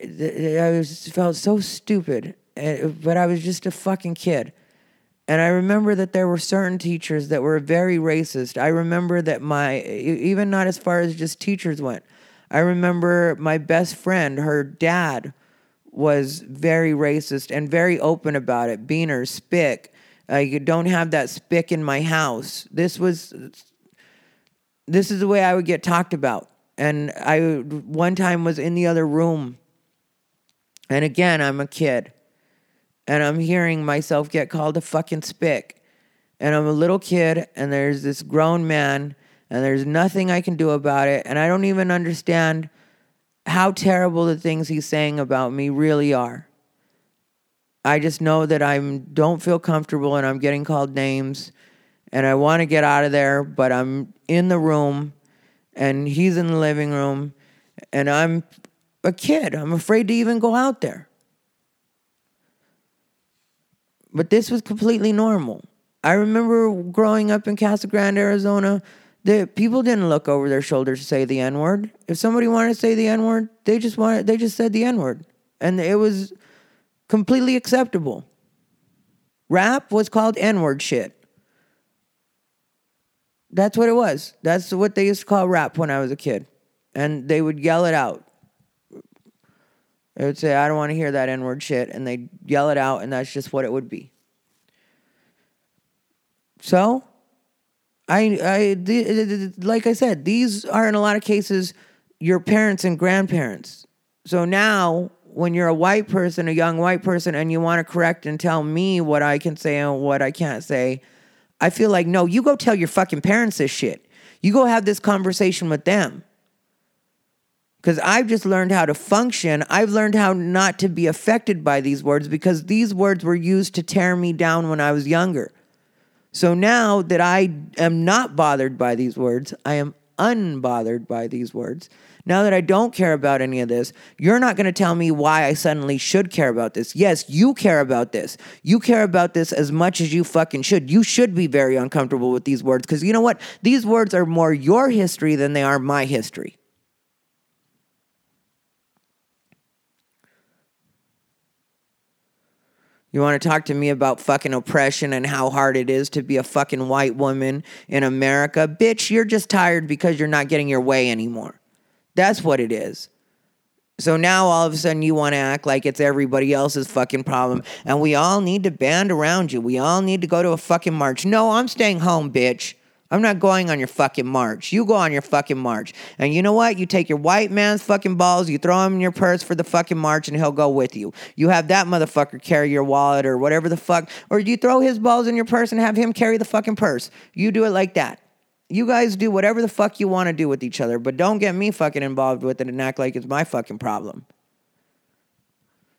I was felt so stupid, eh, but I was just a fucking kid. And I remember that there were certain teachers that were very racist. I remember that my, even not as far as just teachers went, I remember my best friend, her dad was very racist and very open about it. Beaner, spick. Uh, you don't have that spick in my house. This was, this is the way I would get talked about. And I one time was in the other room, and again I'm a kid, and I'm hearing myself get called a fucking spick, and I'm a little kid, and there's this grown man, and there's nothing I can do about it, and I don't even understand how terrible the things he's saying about me really are. I just know that I don't feel comfortable and I'm getting called names and I want to get out of there, but I'm in the room and he's in the living room and I'm a kid. I'm afraid to even go out there. But this was completely normal. I remember growing up in Casa Grande, Arizona the people didn't look over their shoulders to say the N word. If somebody wanted to say the N word, they just wanted they just said the N word. And it was completely acceptable. Rap was called N word shit. That's what it was. That's what they used to call rap when I was a kid. And they would yell it out. They would say, I don't want to hear that N word shit. And they'd yell it out, and that's just what it would be. So, I, I, like I said, these are in a lot of cases your parents and grandparents. So now, when you're a white person, a young white person, and you want to correct and tell me what I can say and what I can't say, I feel like, no, you go tell your fucking parents this shit. You go have this conversation with them. Because I've just learned how to function. I've learned how not to be affected by these words because these words were used to tear me down when I was younger. So now that I am not bothered by these words, I am unbothered by these words. Now that I don't care about any of this, you're not going to tell me why I suddenly should care about this. Yes, you care about this. You care about this as much as you fucking should. You should be very uncomfortable with these words because you know what? These words are more your history than they are my history. You want to talk to me about fucking oppression and how hard it is to be a fucking white woman in America? Bitch, you're just tired because you're not getting your way anymore. That's what it is. So now all of a sudden you want to act like it's everybody else's fucking problem and we all need to band around you. We all need to go to a fucking march. No, I'm staying home, bitch. I'm not going on your fucking march. You go on your fucking march. And you know what? You take your white man's fucking balls, you throw him in your purse for the fucking march, and he'll go with you. You have that motherfucker carry your wallet or whatever the fuck. Or you throw his balls in your purse and have him carry the fucking purse. You do it like that. You guys do whatever the fuck you want to do with each other, but don't get me fucking involved with it and act like it's my fucking problem.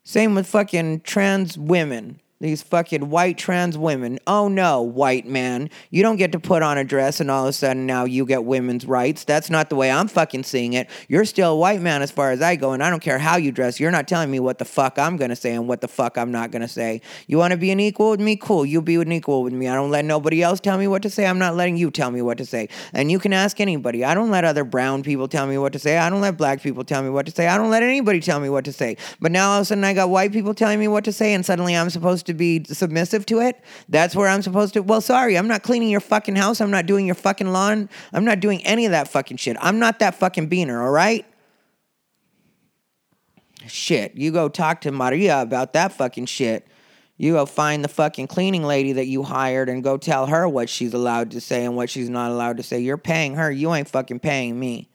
Same with fucking trans women. These fucking white trans women. Oh no, white man. You don't get to put on a dress and all of a sudden now you get women's rights. That's not the way I'm fucking seeing it. You're still a white man as far as I go, and I don't care how you dress. You're not telling me what the fuck I'm gonna say and what the fuck I'm not gonna say. You wanna be an equal with me? Cool. You be an equal with me. I don't let nobody else tell me what to say. I'm not letting you tell me what to say. And you can ask anybody. I don't let other brown people tell me what to say. I don't let black people tell me what to say. I don't let anybody tell me what to say. But now all of a sudden I got white people telling me what to say, and suddenly I'm supposed to be submissive to it. That's where I'm supposed to. Well, sorry, I'm not cleaning your fucking house. I'm not doing your fucking lawn. I'm not doing any of that fucking shit. I'm not that fucking beaner, all right? Shit, you go talk to Maria about that fucking shit. You go find the fucking cleaning lady that you hired and go tell her what she's allowed to say and what she's not allowed to say. You're paying her. You ain't fucking paying me.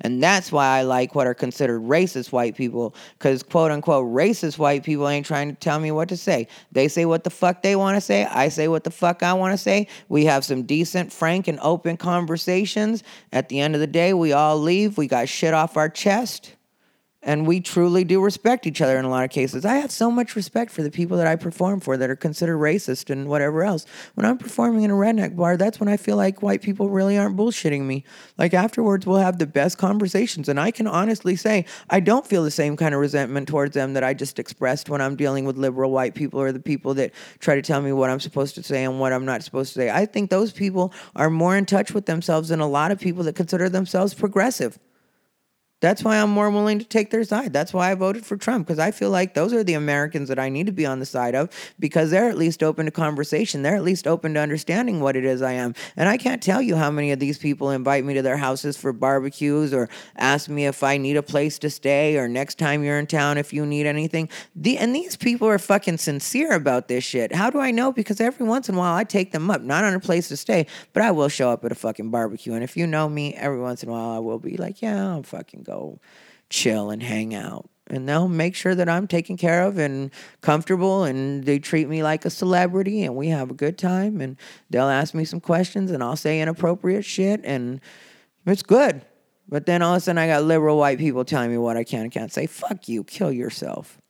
And that's why I like what are considered racist white people, because quote unquote racist white people ain't trying to tell me what to say. They say what the fuck they want to say. I say what the fuck I want to say. We have some decent, frank, and open conversations. At the end of the day, we all leave. We got shit off our chest and we truly do respect each other in a lot of cases. I have so much respect for the people that I perform for that are considered racist and whatever else. When I'm performing in a redneck bar, that's when I feel like white people really aren't bullshitting me. Like afterwards, we'll have the best conversations, and I can honestly say I don't feel the same kind of resentment towards them that I just expressed when I'm dealing with liberal white people or the people that try to tell me what I'm supposed to say and what I'm not supposed to say. I think those people are more in touch with themselves than a lot of people that consider themselves progressive. That's why I'm more willing to take their side. That's why I voted for Trump because I feel like those are the Americans that I need to be on the side of because they're at least open to conversation. They're at least open to understanding what it is I am. And I can't tell you how many of these people invite me to their houses for barbecues or ask me if I need a place to stay or next time you're in town if you need anything. The, and these people are fucking sincere about this shit. How do I know? Because every once in a while I take them up, not on a place to stay, but I will show up at a fucking barbecue. And if you know me, every once in a while I will be like, yeah, I'm fucking go go chill and hang out. And they'll make sure that I'm taken care of and comfortable, and they treat me like a celebrity, and we have a good time. And they'll ask me some questions, and I'll say inappropriate shit, and it's good. But then all of a sudden, I got liberal white people telling me what I can and can't say. Fuck you, kill yourself.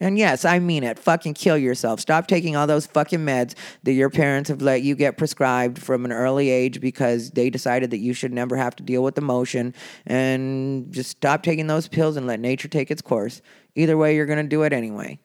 And yes, I mean it. Fucking kill yourself. Stop taking all those fucking meds that your parents have let you get prescribed from an early age because they decided that you should never have to deal with emotion. And just stop taking those pills and let nature take its course. Either way, you're going to do it anyway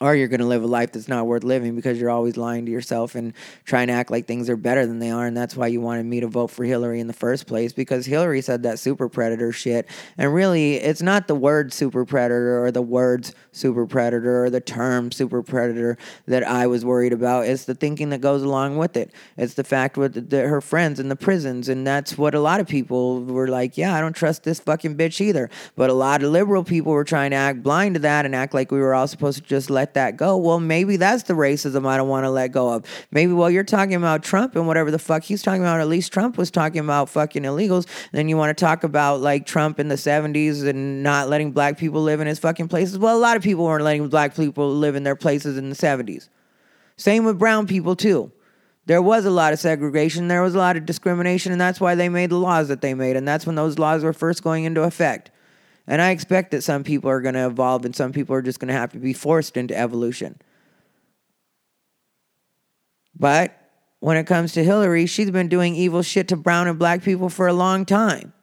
or you're going to live a life that's not worth living because you're always lying to yourself and trying to act like things are better than they are and that's why you wanted me to vote for Hillary in the first place because Hillary said that super predator shit. And really it's not the word super predator or the words super predator or the term super predator that I was worried about. It's the thinking that goes along with it. It's the fact with the, the, her friends in the prisons and that's what a lot of people were like yeah I don't trust this fucking bitch either. But a lot of liberal people were trying to act blind to that and act like we were all supposed to just let let that go. Well, maybe that's the racism I don't want to let go of. Maybe while you're talking about Trump and whatever the fuck he's talking about, at least Trump was talking about fucking illegals. Then you want to talk about like Trump in the 70s and not letting black people live in his fucking places. Well, a lot of people weren't letting black people live in their places in the 70s. Same with brown people, too. There was a lot of segregation, there was a lot of discrimination, and that's why they made the laws that they made. And that's when those laws were first going into effect. And I expect that some people are going to evolve and some people are just going to have to be forced into evolution. But when it comes to Hillary, she's been doing evil shit to brown and black people for a long time.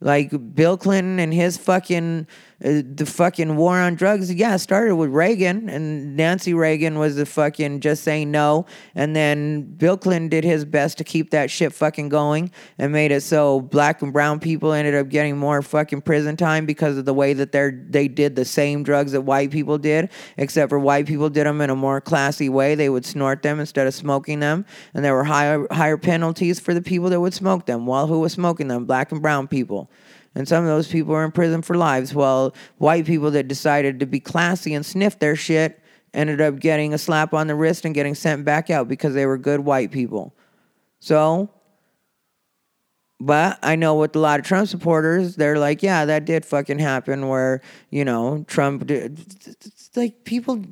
Like Bill Clinton and his fucking uh, the fucking war on drugs, yeah, started with Reagan, and Nancy Reagan was the fucking just saying no, and then Bill Clinton did his best to keep that shit fucking going and made it so black and brown people ended up getting more fucking prison time because of the way that they they did the same drugs that white people did, except for white people did them in a more classy way. They would snort them instead of smoking them, and there were higher higher penalties for the people that would smoke them. While who was smoking them? Black and brown people. And some of those people are in prison for lives, while white people that decided to be classy and sniff their shit ended up getting a slap on the wrist and getting sent back out because they were good white people. So, but I know with a lot of Trump supporters, they're like, yeah, that did fucking happen where, you know, Trump did. Like people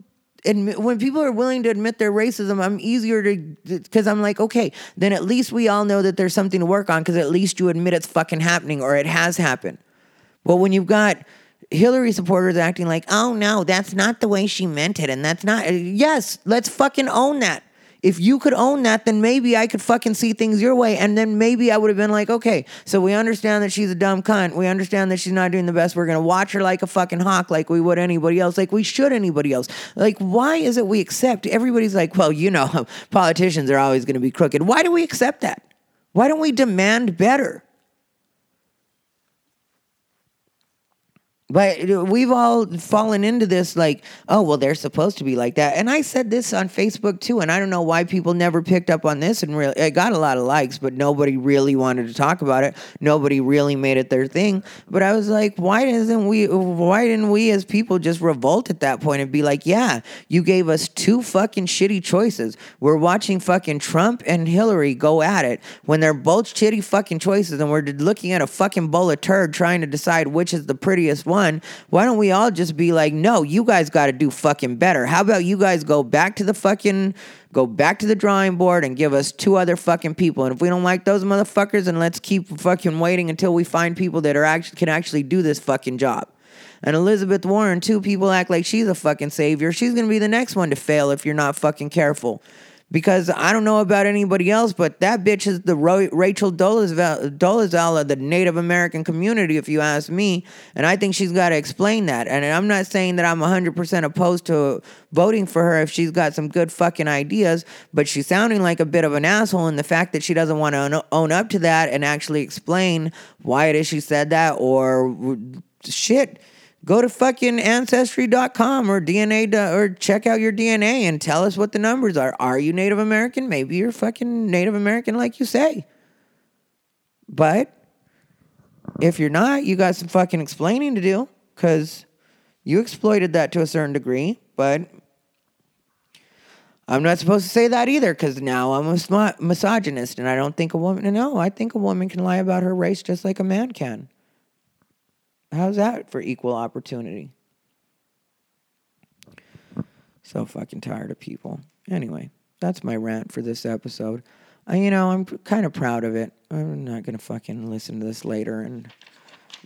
admit, when people are willing to admit their racism, I'm easier to because I'm like, okay, then at least we all know that there's something to work on because at least you admit it's fucking happening or it has happened. But when you've got Hillary supporters acting like, oh no, that's not the way she meant it, and that's not. Yes, let's fucking own that if you could own that, then maybe I could fucking see things your way. And then maybe I would have been like, okay, so we understand that she's a dumb cunt. We understand that she's not doing the best. We're going to watch her like a fucking hawk, like we would anybody else, like we should anybody else. Like, why is it we accept? Everybody's like, well, you know, <laughs> politicians are always going to be crooked. Why do we accept that? Why don't we demand better? But we've all fallen into this like, oh, well, they're supposed to be like that. And I said this on Facebook too. And I don't know why people never picked up on this. And really, I got a lot of likes, but nobody really wanted to talk about it. Nobody really made it their thing. But I was like, why doesn't we, why didn't we as people just revolt at that point and be like, yeah, you gave us two fucking shitty choices. We're watching fucking Trump and Hillary go at it when they're both shitty fucking choices. And we're looking at a fucking bowl of turd trying to decide which is the prettiest one one, why don't we all just be like, no, you guys got to do fucking better? How about you guys go back to the fucking, go back to the drawing board and give us two other fucking people? And if we don't like those motherfuckers, then let's keep fucking waiting until we find people that are actually can actually do this fucking job. And Elizabeth Warren, too, people act like she's a fucking savior. She's gonna be the next one to fail if you're not fucking careful because I don't know about anybody else, but that bitch is the Ro- Rachel Dolezal of the Native American community, if you ask me. And I think she's got to explain that. And I'm not saying that I'm 100% opposed to voting for her if she's got some good fucking ideas, but she's sounding like a bit of an asshole. And the fact that she doesn't want to own up to that and actually explain why it is she said that or shit go to fucking ancestry.com or DNA or check out your DNA and tell us what the numbers are. Are you Native American? Maybe you're fucking Native American like you say. But if you're not, you got some fucking explaining to do cuz you exploited that to a certain degree, but I'm not supposed to say that either because now I'm a misogynist and I don't think a woman, no, I think a woman can lie about her race just like a man can. How's that for equal opportunity? So fucking tired of people. Anyway, that's my rant for this episode. You know, I'm kind of proud of it. I'm not gonna fucking listen to this later and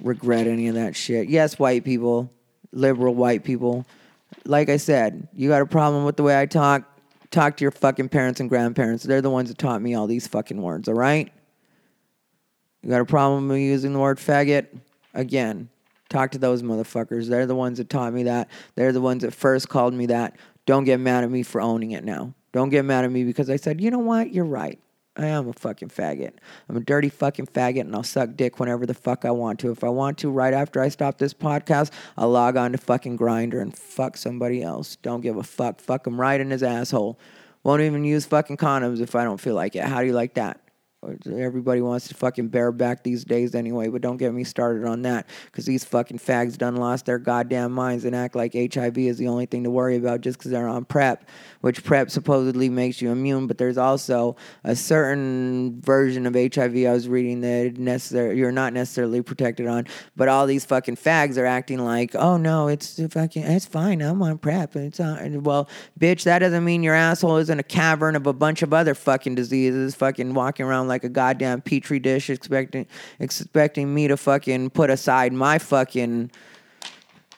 regret any of that shit. Yes, white people, liberal white people. Like I said, you got a problem with the way I talk. Talk to your fucking parents and grandparents. They're the ones that taught me all these fucking words. All right. You got a problem with using the word faggot? Again, talk to those motherfuckers. They're the ones that taught me that. They're the ones that first called me that. Don't get mad at me for owning it now. Don't get mad at me because I said, you know what? You're right. I am a fucking faggot. I'm a dirty fucking faggot and I'll suck dick whenever the fuck I want to. If I want to, right after I stop this podcast, I'll log on to fucking Grindr and fuck somebody else. Don't give a fuck. Fuck him right in his asshole. Won't even use fucking condoms if I don't feel like it. How do you like that? Everybody wants to fucking bareback these days anyway, but don't get me started on that because these fucking fags done lost their goddamn minds and act like HIV is the only thing to worry about just because they're on PrEP, which PrEP supposedly makes you immune, but there's also a certain version of HIV I was reading that necessary, you're not necessarily protected on, but all these fucking fags are acting like, oh no, it's fucking, it's fine, I'm on PrEP. It's on, well, bitch, that doesn't mean your asshole is in a cavern of a bunch of other fucking diseases, fucking walking around like a goddamn petri dish, expecting expecting me to fucking put aside my fucking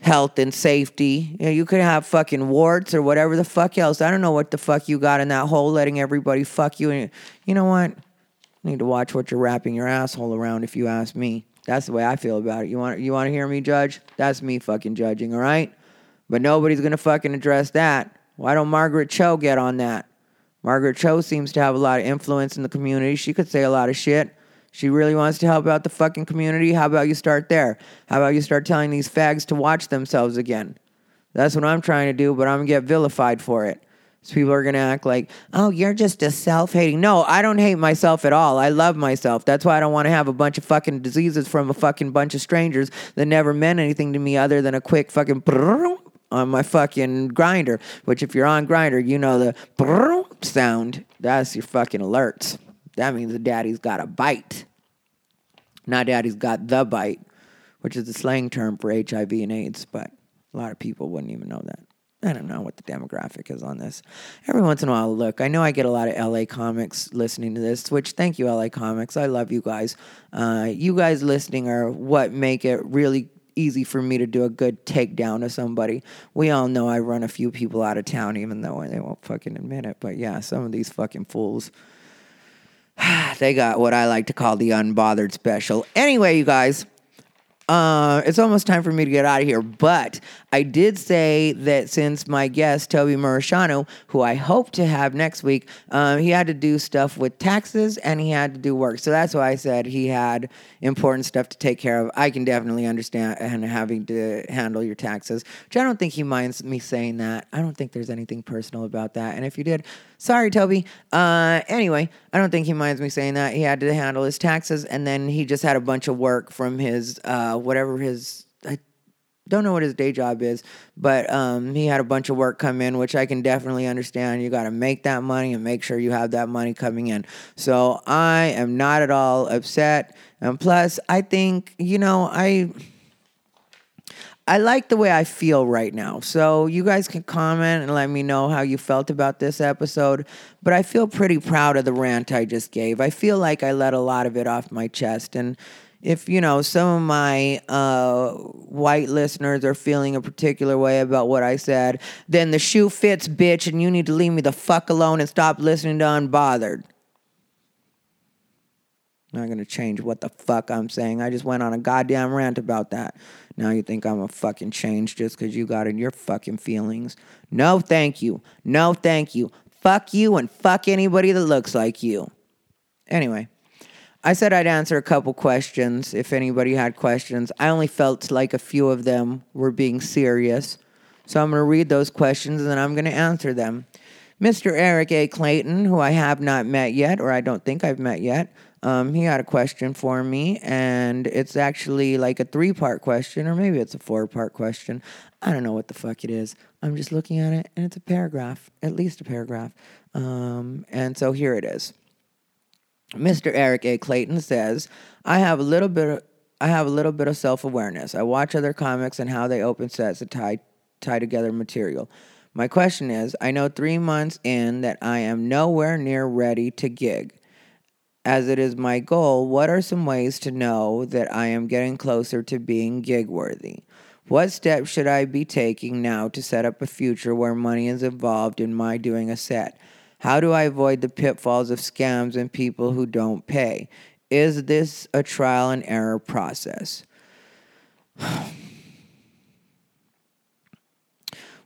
health and safety. You, know, you could have fucking warts or whatever the fuck else. I don't know what the fuck you got in that hole, letting everybody fuck you. And you know what? You need to watch what you're wrapping your asshole around. If you ask me, that's the way I feel about it. You want you want to hear me judge? That's me fucking judging. All right. But nobody's gonna fucking address that. Why don't Margaret Cho get on that? Margaret Cho seems to have a lot of influence in the community. She could say a lot of shit. She really wants to help out the fucking community. How about you start there? How about you start telling these fags to watch themselves again? That's what I'm trying to do, but I'm gonna get vilified for it. So people are gonna act like, oh, you're just a self hating. No, I don't hate myself at all. I love myself. That's why I don't want to have a bunch of fucking diseases from a fucking bunch of strangers that never meant anything to me other than a quick fucking on my fucking Grindr, Which, if you're on Grindr, you know the sound. That's your fucking alerts. That means the daddy's got a bite. Not daddy's got the bite, which is the slang term for HIV and AIDS, but a lot of people wouldn't even know that. I don't know what the demographic is on this. Every once in a while, look, I know I get a lot of LA comics listening to this, which thank you, LA comics. I love you guys. Uh, you guys listening are what make it really easy for me to do a good takedown of somebody. We all know I run a few people out of town, even though they won't fucking admit it. But yeah, some of these fucking fools, <sighs> they got what I like to call the unbothered special. Anyway, you guys, Uh, it's almost time for me to get out of here, but I did say that since my guest Toby Muresianu, who I hope to have next week, um, he had to do stuff with taxes and he had to do work. So that's why I said he had important stuff to take care of. I can definitely understand and having to handle your taxes, which I don't think he minds me saying that. I don't think there's anything personal about that. And if you did, sorry, Toby. Uh, anyway, I don't think he minds me saying that. He had to handle his taxes and then he just had a bunch of work from his uh, whatever his I don't know what his day job is, but um, he had a bunch of work come in, which I can definitely understand. You got to make that money and make sure you have that money coming in. So I am not at all upset. And plus, I think you know I. I like the way I feel right now. So you guys can comment and let me know how you felt about this episode. But I feel pretty proud of the rant I just gave. I feel like I let a lot of it off my chest. And if you know some of my uh, white listeners are feeling a particular way about what I said, then the shoe fits, bitch, and you need to leave me the fuck alone and stop listening to Unbothered. Not gonna change what the fuck I'm saying. I just went on a goddamn rant about that. Now you think I'm a fucking change just because you got in your fucking feelings. No, thank you. No, thank you. Fuck you and fuck anybody that looks like you. Anyway. I said I'd answer a couple questions if anybody had questions. I only felt like a few of them were being serious. So I'm going to read those questions and then I'm going to answer them. Mr. Eric A. Clayton, who I have not met yet, or I don't think I've met yet, um, he had a question for me, and it's actually like a three part question, or maybe it's a four part question. I don't know what the fuck it is. I'm just looking at it, and it's a paragraph, at least a paragraph. Um, and so here it is. Mr. Eric A. Clayton says, I have a little bit of I have a little bit of self-awareness. I watch other comics and how they open sets to tie tie together material. My question is, I know 3 months in that I am nowhere near ready to gig. As it is my goal, what are some ways to know that I am getting closer to being gig worthy? What steps should I be taking now to set up a future where money is involved in my doing a set? How do I avoid the pitfalls of scams and people who don't pay? Is this a trial and error process? <sighs>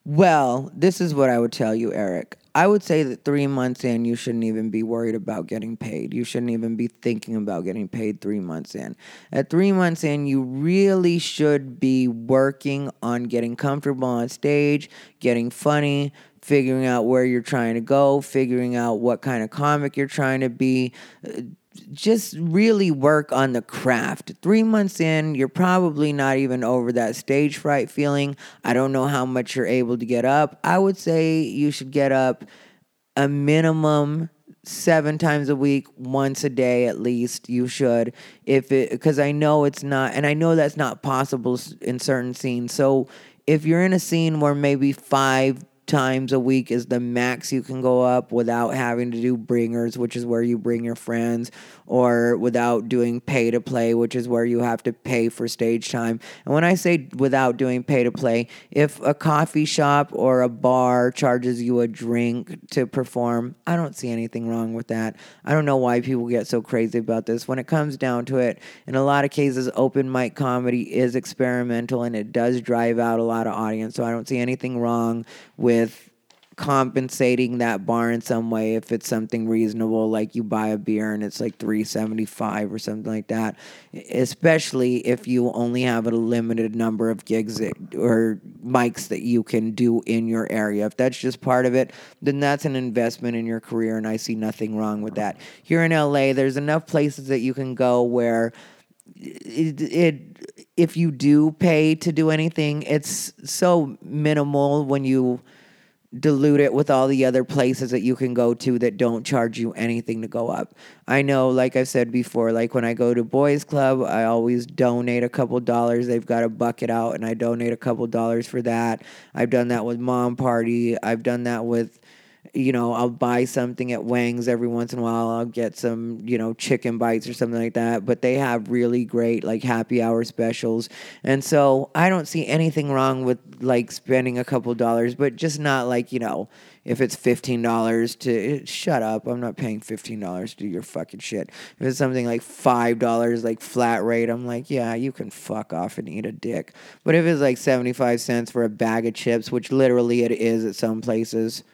well, this is what I would tell you, Eric. I would say that three months in, you shouldn't even be worried about getting paid. You shouldn't even be thinking about getting paid three months in. At three months in, you really should be working on getting comfortable on stage, getting funny, figuring out where you're trying to go, figuring out what kind of comic you're trying to be. Just really work on the craft. Three months in, you're probably not even over that stage fright feeling. I don't know how much you're able to get up. I would say you should get up a minimum seven times a week, once a day at least. You should, if it, because I know it's not, and I know that's not possible in certain scenes. So if you're in a scene where maybe five times a week is the max you can go up without having to do bringers, which is where you bring your friends, or without doing pay to play, which is where you have to pay for stage time. And when I say without doing pay to play, if a coffee shop or a bar charges you a drink to perform, I don't see anything wrong with that. I don't know why people get so crazy about this. When it comes down to it, in a lot of cases, open mic comedy is experimental and it does drive out a lot of audience. So I don't see anything wrong with compensating that bar in some way if it's something reasonable like you buy a beer and it's like 375 or something like that especially if you only have a limited number of gigs or mics that you can do in your area. If that's just part of it then that's an investment in your career and I see nothing wrong with that. Here in LA there's enough places that you can go where it, it if you do pay to do anything it's so minimal when you dilute it with all the other places that you can go to that don't charge you anything to go up. I know, like I've said before, like when I go to Boys Club, I always donate a couple dollars. They've got a bucket out, and I donate a couple dollars for that. I've done that with Mom Party. I've done that with you know, I'll buy something at Wang's every once in a while. I'll get some, you know, chicken bites or something like that. But they have really great like happy hour specials. And so I don't see anything wrong with like spending a couple dollars, but just not like, you know, if it's fifteen dollars to shut up, I'm not paying fifteen dollars to do your fucking shit. If it's something like five dollars, like flat rate, I'm like, yeah, you can fuck off and eat a dick. But if it's like seventy five cents for a bag of chips, which literally it is at some places,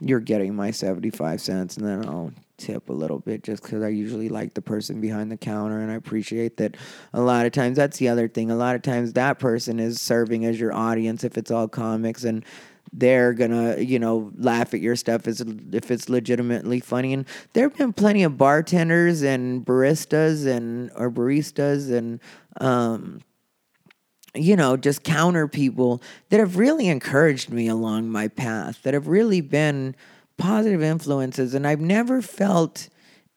you're getting my seventy five cents, and then I'll tip a little bit just because I usually like the person behind the counter and I appreciate that a lot of times that's the other thing. A lot of times that person is serving as your audience if it's all comics and they're gonna you know laugh at your stuff as if it's legitimately funny and there have been plenty of bartenders and baristas and or baristas and um you know just counter people that have really encouraged me along my path that have really been positive influences and I've never felt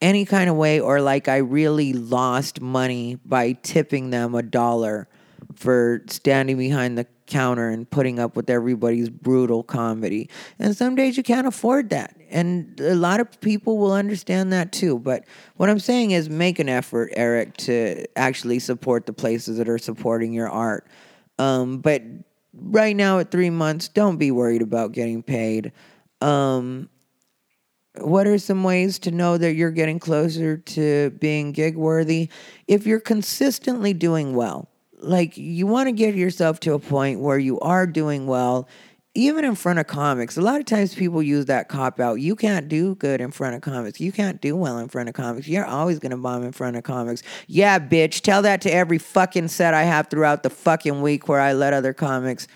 any kind of way or like I really lost money by tipping them a dollar for standing behind the counter and putting up with everybody's brutal comedy. And some days you can't afford that. And a lot of people will understand that too. But what I'm saying is make an effort, Eric, to actually support the places that are supporting your art. Um, but right now at three months, don't be worried about getting paid. Um, what are some ways to know that you're getting closer to being gig worthy? If you're consistently doing well, like you want to get yourself to a point where you are doing well even in front of comics a lot of times people use that cop out. You can't do good in front of comics. You can't do well in front of comics. You're always going to bomb in front of comics. Yeah bitch tell that to every fucking set i have throughout the fucking week where i let other comics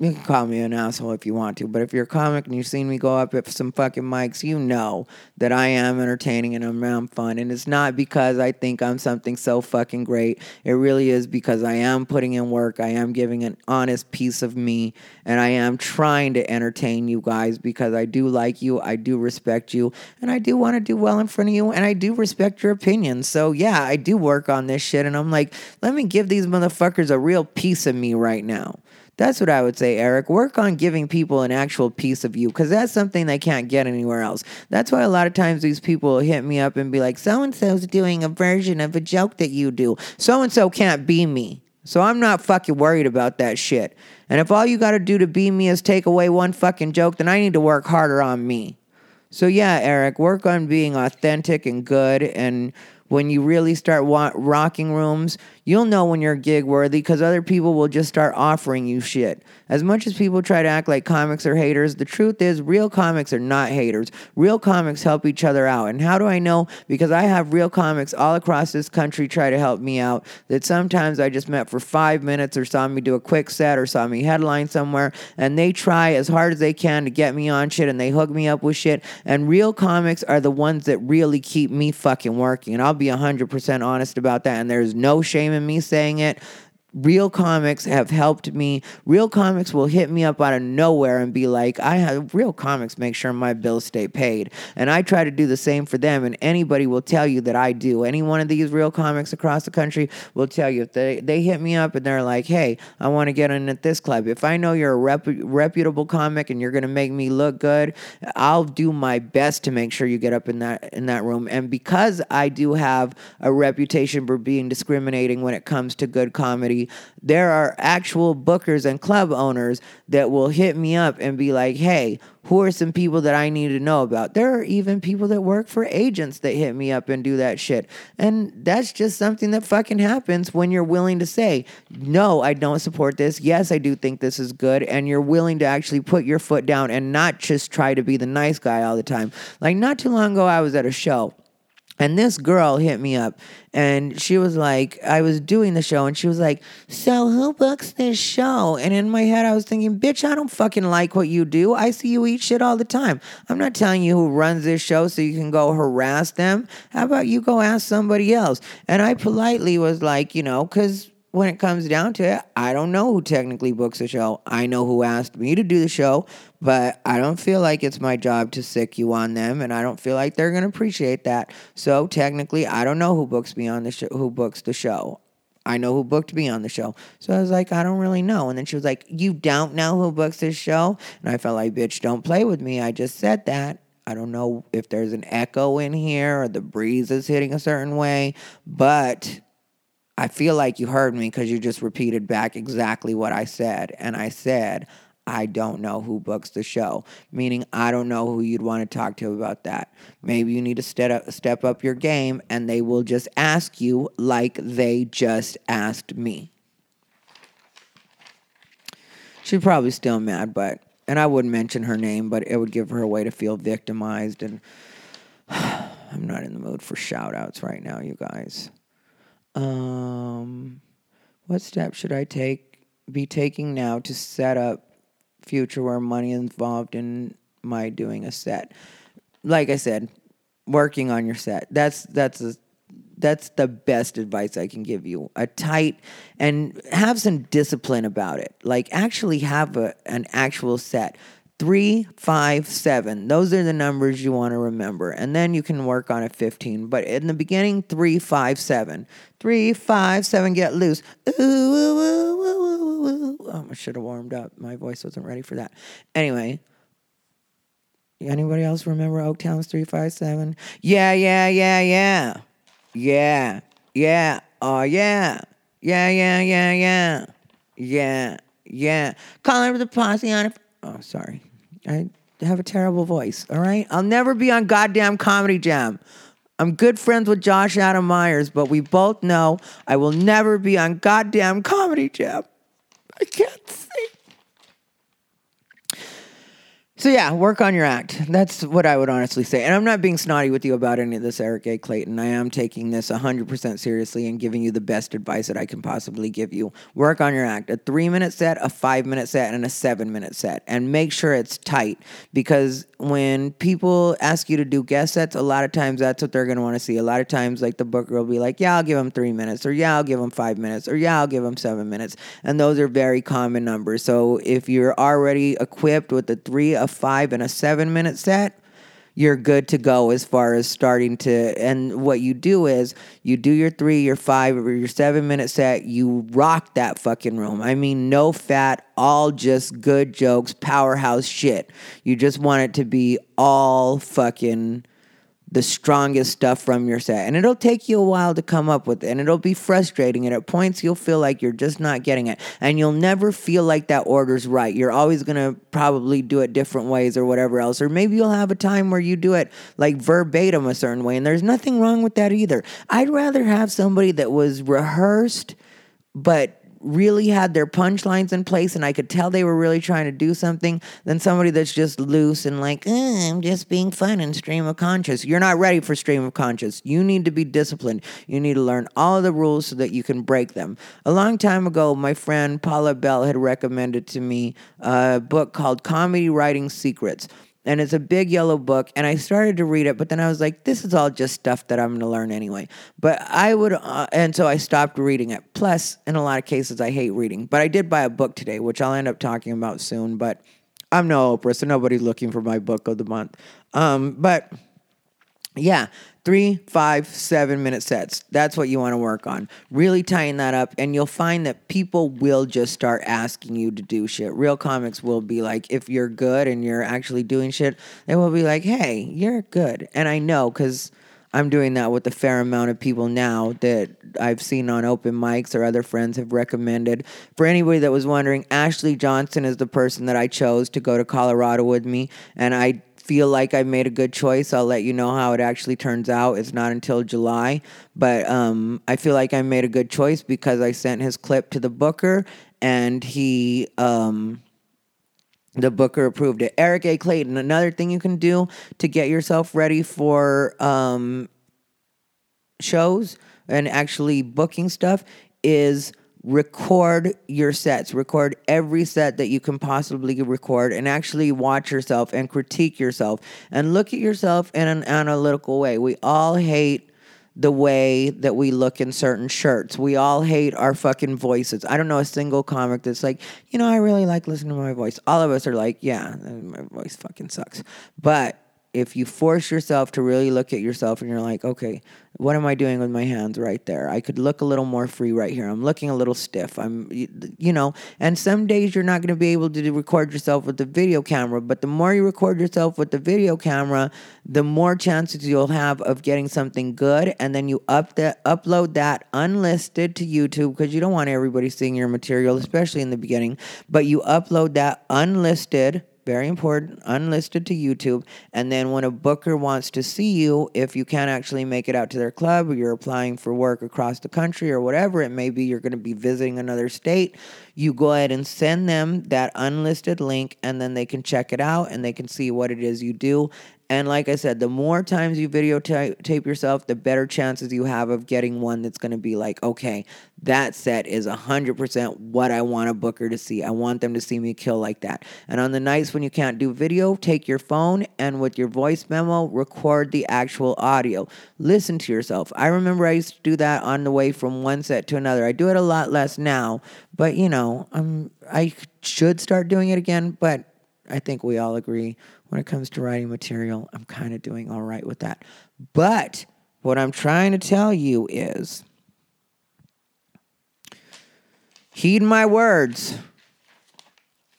you can call me an asshole if you want to, but if you're a comic and you've seen me go up at some fucking mics, you know that I am entertaining and I'm, I'm fun. And it's not because I think I'm something so fucking great. It really is because I am putting in work. I am giving an honest piece of me, and I am trying to entertain you guys because I do like you, I do respect you, and I do want to do well in front of you, and I do respect your opinions. So yeah, I do work on this shit, and I'm like, let me give these motherfuckers a real piece of me right now. That's what I would say, Eric. Work on giving people an actual piece of you because that's something they can't get anywhere else. That's why a lot of times these people hit me up and be like, so and so's doing a version of a joke that you do. So and so can't be me. So I'm not fucking worried about that shit. And if all you got to do to be me is take away one fucking joke, then I need to work harder on me. So yeah, Eric, work on being authentic and good and when you really start wa- rocking rooms, you'll know when you're gig worthy because other people will just start offering you shit. As much as people try to act like comics are haters, the truth is real comics are not haters. Real comics help each other out. And how do I know? Because I have real comics all across this country try to help me out that sometimes I just met for five minutes or saw me do a quick set or saw me headline somewhere and they try as hard as they can to get me on shit and they hook me up with shit. And real comics are the ones that really keep me fucking working. And I'll be 100% honest about that. And there's no shame in me saying it real comics have helped me. Real comics will hit me up out of nowhere and be like, I have real comics make sure my bills stay paid. And I try to do the same for them. And anybody will tell you that I do. Any one of these real comics across the country will tell you if they, they hit me up and they're like, hey, I want to get in at this club. If I know you're a rep- reputable comic and you're going to make me look good, I'll do my best to make sure you get up in that in that room. And because I do have a reputation for being discriminating when it comes to good comedy, there are actual bookers and club owners that will hit me up and be like, hey, who are some people that I need to know about? There are even people that work for agents that hit me up and do that shit. And that's just something that fucking happens when you're willing to say, no, I don't support this. Yes, I do think this is good. And you're willing to actually put your foot down and not just try to be the nice guy all the time. Like, not too long ago, I was at a show and this girl hit me up and she was like, I was doing the show and she was like, So who books this show? And in my head, I was thinking, Bitch, I don't fucking like what you do. I see you eat shit all the time. I'm not telling you who runs this show so you can go harass them. How about you go ask somebody else? And I politely was like, you know, because when it comes down to it, I don't know who technically books the show. I know who asked me to do the show, but I don't feel like it's my job to sick you on them, and I don't feel like they're going to appreciate that. So technically, I don't know who books me on the show, who books the show. I know who booked me on the show. So I was like, I don't really know. And then she was like, You don't know who books this show? And I felt like, Bitch, don't play with me. I just said that. I don't know if there's an echo in here or the breeze is hitting a certain way, but I feel like you heard me because you just repeated back exactly what I said. And I said, I don't know who books the show, meaning I don't know who you'd want to talk to about that. Maybe you need to step up, step up your game and they will just ask you like they just asked me. She's probably still mad, but, and I wouldn't mention her name, but it would give her a way to feel victimized. And <sighs> I'm not in the mood for shout outs right now, you guys. Um, what steps should I take, be taking now to set up future where money involved in my doing a set. Like I said, working on your set. That's that's a, that's the best advice I can give you. A tight and have some discipline about it. Like actually have a, an actual set. Three, five, seven. Those are the numbers you want to remember. And then you can work on a 15. But in the beginning, three, five, seven. Three, five, seven, get loose. Ooh, ooh, ooh, ooh, ooh, ooh. Oh, I should have warmed up. My voice wasn't ready for that. Anyway. Anybody else remember Oaktown's 357? Yeah, yeah, yeah, yeah. Yeah, yeah. Oh, yeah. Yeah, yeah, yeah, yeah. Yeah, yeah. Calling for the posse on it. Oh, sorry. I have a terrible voice, all right? I'll never be on goddamn Comedy Jam. I'm good friends with Josh Adam Meyers, but we both know I will never be on goddamn Comedy Jam. I can't sing. So yeah, work on your act. That's what I would honestly say. And I'm not being snotty with you about any of this, Eric A. Clayton. I am taking this 100% seriously and giving you the best advice that I can possibly give you. Work on your act. A three minute set, a five minute set, and a seven minute set. And make sure it's tight because when people ask you to do guest sets, a lot of times that's what they're going to want to see. A lot of times, like the booker will be like, yeah, I'll give them three minutes, or yeah, I'll give them five minutes, or yeah, I'll give them seven minutes. And those are very common numbers. So if you're already equipped with a three, a five, and a seven minute set, you're good to go as far as starting to. And what you do is you do your three, your five, or your seven minute set. You rock that fucking room. I mean, no fat, all just good jokes, powerhouse shit. You just want it to be all fucking the strongest stuff from your set. And it'll take you a while to come up with it. And it'll be frustrating. And at points, you'll feel like you're just not getting it. And you'll never feel like that order's right. You're always going to probably do it different ways or whatever else. Or maybe you'll have a time where you do it like verbatim a certain way. And there's nothing wrong with that either. I'd rather have somebody that was rehearsed, but really had their punchlines in place and I could tell they were really trying to do something than somebody that's just loose and like, eh, I'm just being fun and stream of conscious. You're not ready for stream of conscious. You need to be disciplined. You need to learn all of the rules so that you can break them. A long time ago, my friend Paula Bell had recommended to me a book called Comedy Writing Secrets and it's a big yellow book and i started to read it but then i was like this is all just stuff that i'm going to learn anyway. But i would uh, and so i stopped reading it. Plus in a lot of cases i hate reading. But i did buy a book today which i'll end up talking about soon but i'm no oprah so nobody's looking for my book of the month. Um, but yeah, three, five, seven minute sets. That's what you want to work on. Really tighten that up, and you'll find that people will just start asking you to do shit. Real comics will be like, if you're good and you're actually doing shit, they will be like, hey, you're good. And I know because I'm doing that with a fair amount of people now that I've seen on open mics or other friends have recommended. For anybody that was wondering, Ashley Johnson is the person that I chose to go to Colorado with me, and I feel like I made a good choice, I'll let you know how it actually turns out. It's not until July, but um, I feel like I made a good choice because I sent his clip to the booker and he. Um, the booker approved it. Eric A. Clayton, another thing you can do to get yourself ready for um, shows and actually booking stuff is record your sets record every set that you can possibly record and actually watch yourself and critique yourself and look at yourself in an analytical way. We all hate the way that we look in certain shirts. We all hate our fucking voices. I don't know a single comic that's like you know i really like listening to my voice. All of us are like yeah my voice fucking sucks. But if you force yourself to really look at yourself and you're like, okay, what am I doing with my hands right there? I could look a little more free right here. I'm looking a little stiff. I'm, you know, and some days you're not going to be able to record yourself with the video camera, but the more you record yourself with the video camera, the more chances you'll have of getting something good. And then you up the, upload that unlisted to YouTube because you don't want everybody seeing your material, especially in the beginning, but you upload that unlisted very important, unlisted to YouTube. And then when a booker wants to see you, if you can't actually make it out to their club or you're applying for work across the country or whatever it may be, you're going to be visiting another state, you go ahead and send them that unlisted link and then they can check it out and they can see what it is you do. And like I said, the more times you videotape yourself, the better chances you have of getting one that's going to be like, okay, that set is 100% what I want a booker to see. I want them to see me kill like that. And on the nights when you can't do video, take your phone and with your voice memo, record the actual audio. Listen to yourself. I remember I used to do that on the way from one set to another. I do it a lot less now, but you know, I'm I should start doing it again, but I think we all agree when it comes to writing material, I'm kind of doing all right with that. But what I'm trying to tell you is heed my words.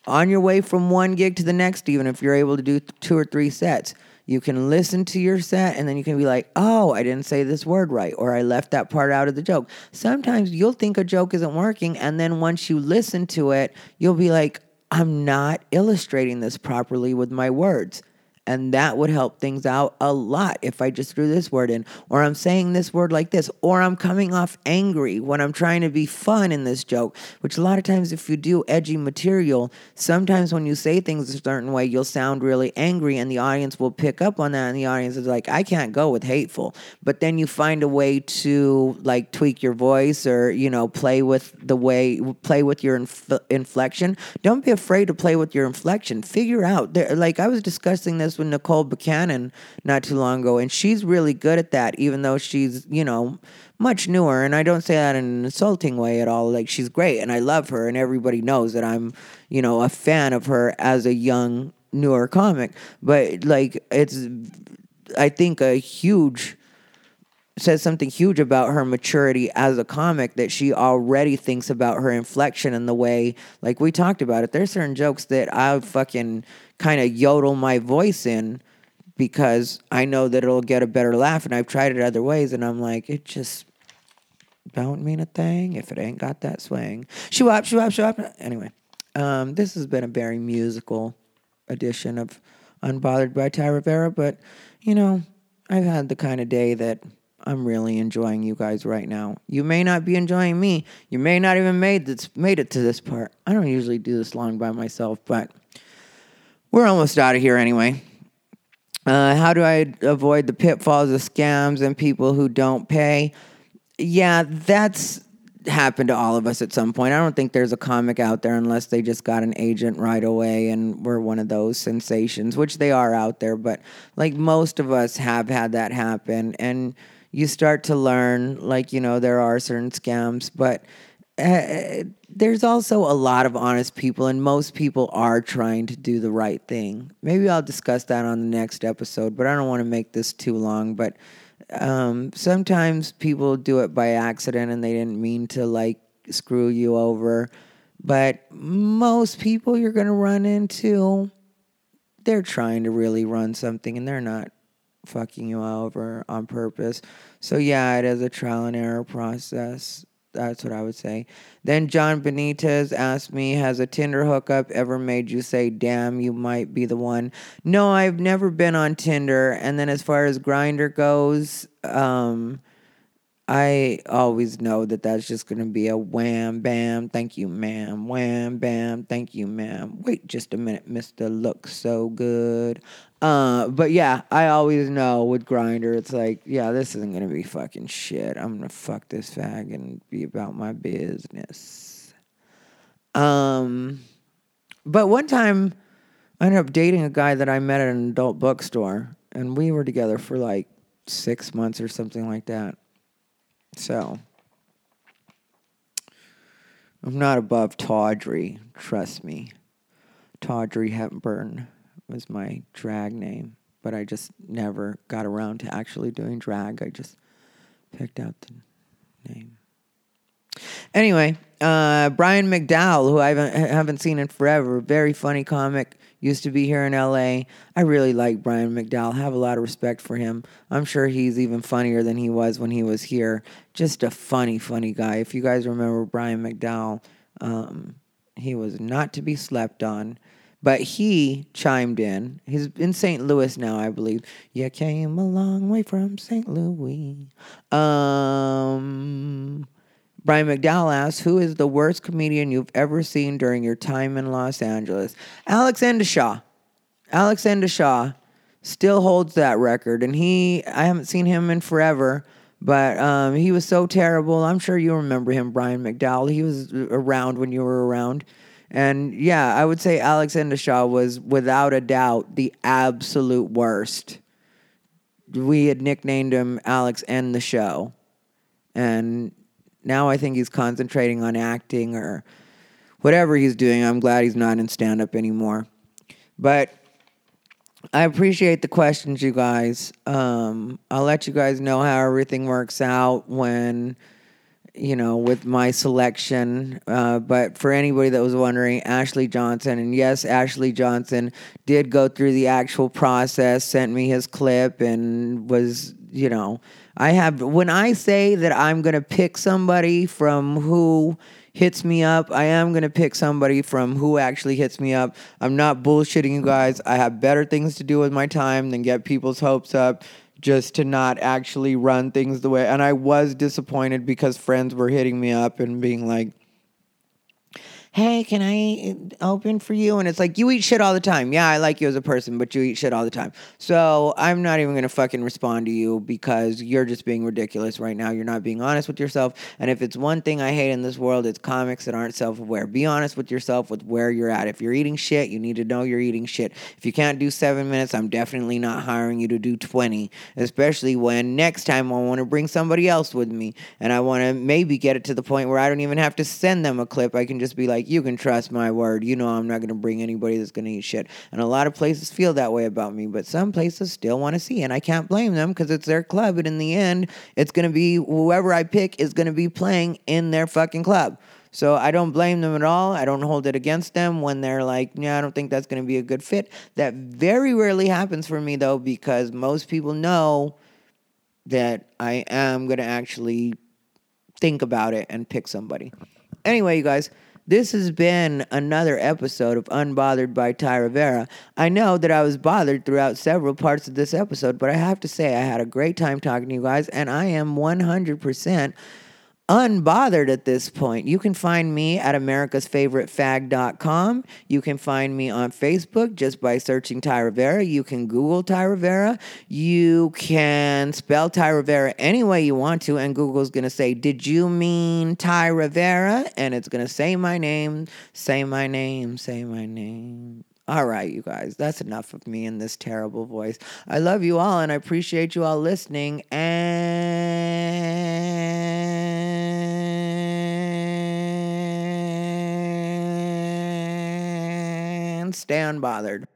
On your way from one gig to the next, even if you're able to do two or three sets, you can listen to your set and then you can be like, oh, I didn't say this word right, or I left that part out of the joke. Sometimes you'll think a joke isn't working, and then once you listen to it, you'll be like, I'm not illustrating this properly with my words. And that would help things out a lot if I just threw this word in, or I'm saying this word like this, or I'm coming off angry when I'm trying to be fun in this joke. Which a lot of times, if you do edgy material, sometimes when you say things a certain way, you'll sound really angry, and the audience will pick up on that. And the audience is like, I can't go with hateful. But then you find a way to like tweak your voice or, you know, play with the way, play with your inf- inflection. Don't be afraid to play with your inflection. Figure out, there, like I was discussing this with Nicole Buchanan not too long ago, and she's really good at that, even though she's, you know, much newer. And I don't say that in an insulting way at all. Like, she's great, and I love her, and everybody knows that I'm, you know, a fan of her as a young, newer comic. But, like, it's, I think, a huge says something huge about her maturity as a comic that she already thinks about her inflection and the way like we talked about it there's certain jokes that i fucking kind of yodel my voice in because I know that it'll get a better laugh. And I've tried it other ways, and I'm like, it just don't mean a thing if it ain't got that swing. Shoo up, shoo up, shoo up. Anyway, um, this has been a very musical edition of Unbothered by Ty Rivera, but you know, I've had the kind of day that I'm really enjoying you guys right now. You may not be enjoying me. You may not even made this made it to this part. I don't usually do this long by myself, but we're almost out of here anyway. Uh, how do I avoid the pitfalls of scams and people who don't pay? Yeah, that's happened to all of us at some point. I don't think there's a comic out there unless they just got an agent right away and we're one of those sensations, which they are out there. But like most of us have had that happen. And you start to learn, like, you know, there are certain scams, but uh, there's also a lot of honest people, and most people are trying to do the right thing. Maybe I'll discuss that on the next episode, but I don't want to make this too long. But um, sometimes people do it by accident and they didn't mean to like screw you over. But most people you're going to run into, they're trying to really run something and they're not fucking you over on purpose. So, yeah, it is a trial and error process. That's what I would say. Then John Benitez asked me, Has a Tinder hookup ever made you say, damn, you might be the one? No, I've never been on Tinder. And then as far as Grindr goes, um, I always know that that's just going to be a wham, bam, thank you, ma'am. Wham, bam, thank you, ma'am. Wait just a minute, Mr. Looks So Good. Uh, but yeah, I always know with Grindr, it's like, yeah, this isn't gonna be fucking shit. I'm gonna fuck this fag and be about my business. Um, but one time, I ended up dating a guy that I met at an adult bookstore, and we were together for like six months or something like that. So, I'm not above Tawdry, trust me. Tawdry Hepburn was my drag name. but I just never got around to actually doing drag. I just picked out the name. Anyway, uh, Brian McDowell, who I haven't, haven't seen in forever, very funny comic, used to be here in LA. I really like Brian McDowell, have a lot of respect for him. I'm sure he's even funnier than he was when he was here. Just a funny, funny guy. If you guys remember Brian McDowell, um, he was not to be slept on. But he chimed in. He's in St. Louis now, I believe. You came a long way from St. Louis. Um, Brian McDowell asks, Who is the worst comedian you've ever seen during your time in Los Angeles? Alex Endeshaw. Alex Endeshaw still holds that record. And he, I haven't seen him in forever, but um, he was so terrible. I'm sure you remember him, Brian McDowell. He was around when you were around. And yeah, I would say Alex Endeshaw was without a doubt the absolute worst. We had nicknamed him Alex and the show. And now I think he's concentrating on acting or whatever he's doing. I'm glad he's not in stand up anymore. But I appreciate the questions, you guys. Um, I'll let you guys know how everything works out when you know, with my selection. Uh, but for anybody that was wondering, Ashley Johnson, and yes, Ashley Johnson did go through the actual process, sent me his clip, and was, you know, I have, when I say that I'm going to pick somebody from who hits me up, I am going to pick somebody from who actually hits me up. I'm not bullshitting you guys. I have better things to do with my time than get people's hopes up just to not actually run things the way. And I was disappointed because friends were hitting me up and being like, hey, can I open for you? And it's like, you eat shit all the time. Yeah, I like you as a person, but you eat shit all the time. So I'm not even going to fucking respond to you because you're just being ridiculous right now. You're not being honest with yourself. And if it's one thing I hate in this world, it's comics that aren't self aware. Be honest with yourself with where you're at. If you're eating shit, you need to know you're eating shit. If you can't do seven minutes, I'm definitely not hiring you to do 20, especially when next time I want to bring somebody else with me and I want to maybe get it to the point where I don't even have to send them a clip. I can just be like, like, you can trust my word. You know, I'm not going to bring anybody that's going to eat shit. And a lot of places feel that way about me, but some places still want to see. And I can't blame them because it's their club. And in the end, it's going to be whoever I pick is going to be playing in their fucking club. So I don't blame them at all. I don't hold it against them when they're like, yeah, I don't think that's going to be a good fit. That very rarely happens for me though, because most people know that I am going to actually think about it and pick somebody. Anyway, you guys. This has been another episode of Unbothered by Ty Rivera. I know that I was bothered throughout several parts of this episode, but I have to say I had a great time talking to you guys, and I am 100% unbothered at this point. You can find me at America's Favorite americasfavoritefag.com. You can find me on Facebook just by searching Ty Rivera. You can Google Ty Rivera. You can spell Ty Rivera any way you want to, and Google's going to say, Did you mean Ty Rivera? And it's going to say my name, say my name, say my name. All right, you guys, that's enough of me in this terrible voice. I love you all and I appreciate you all listening. And stand bothered.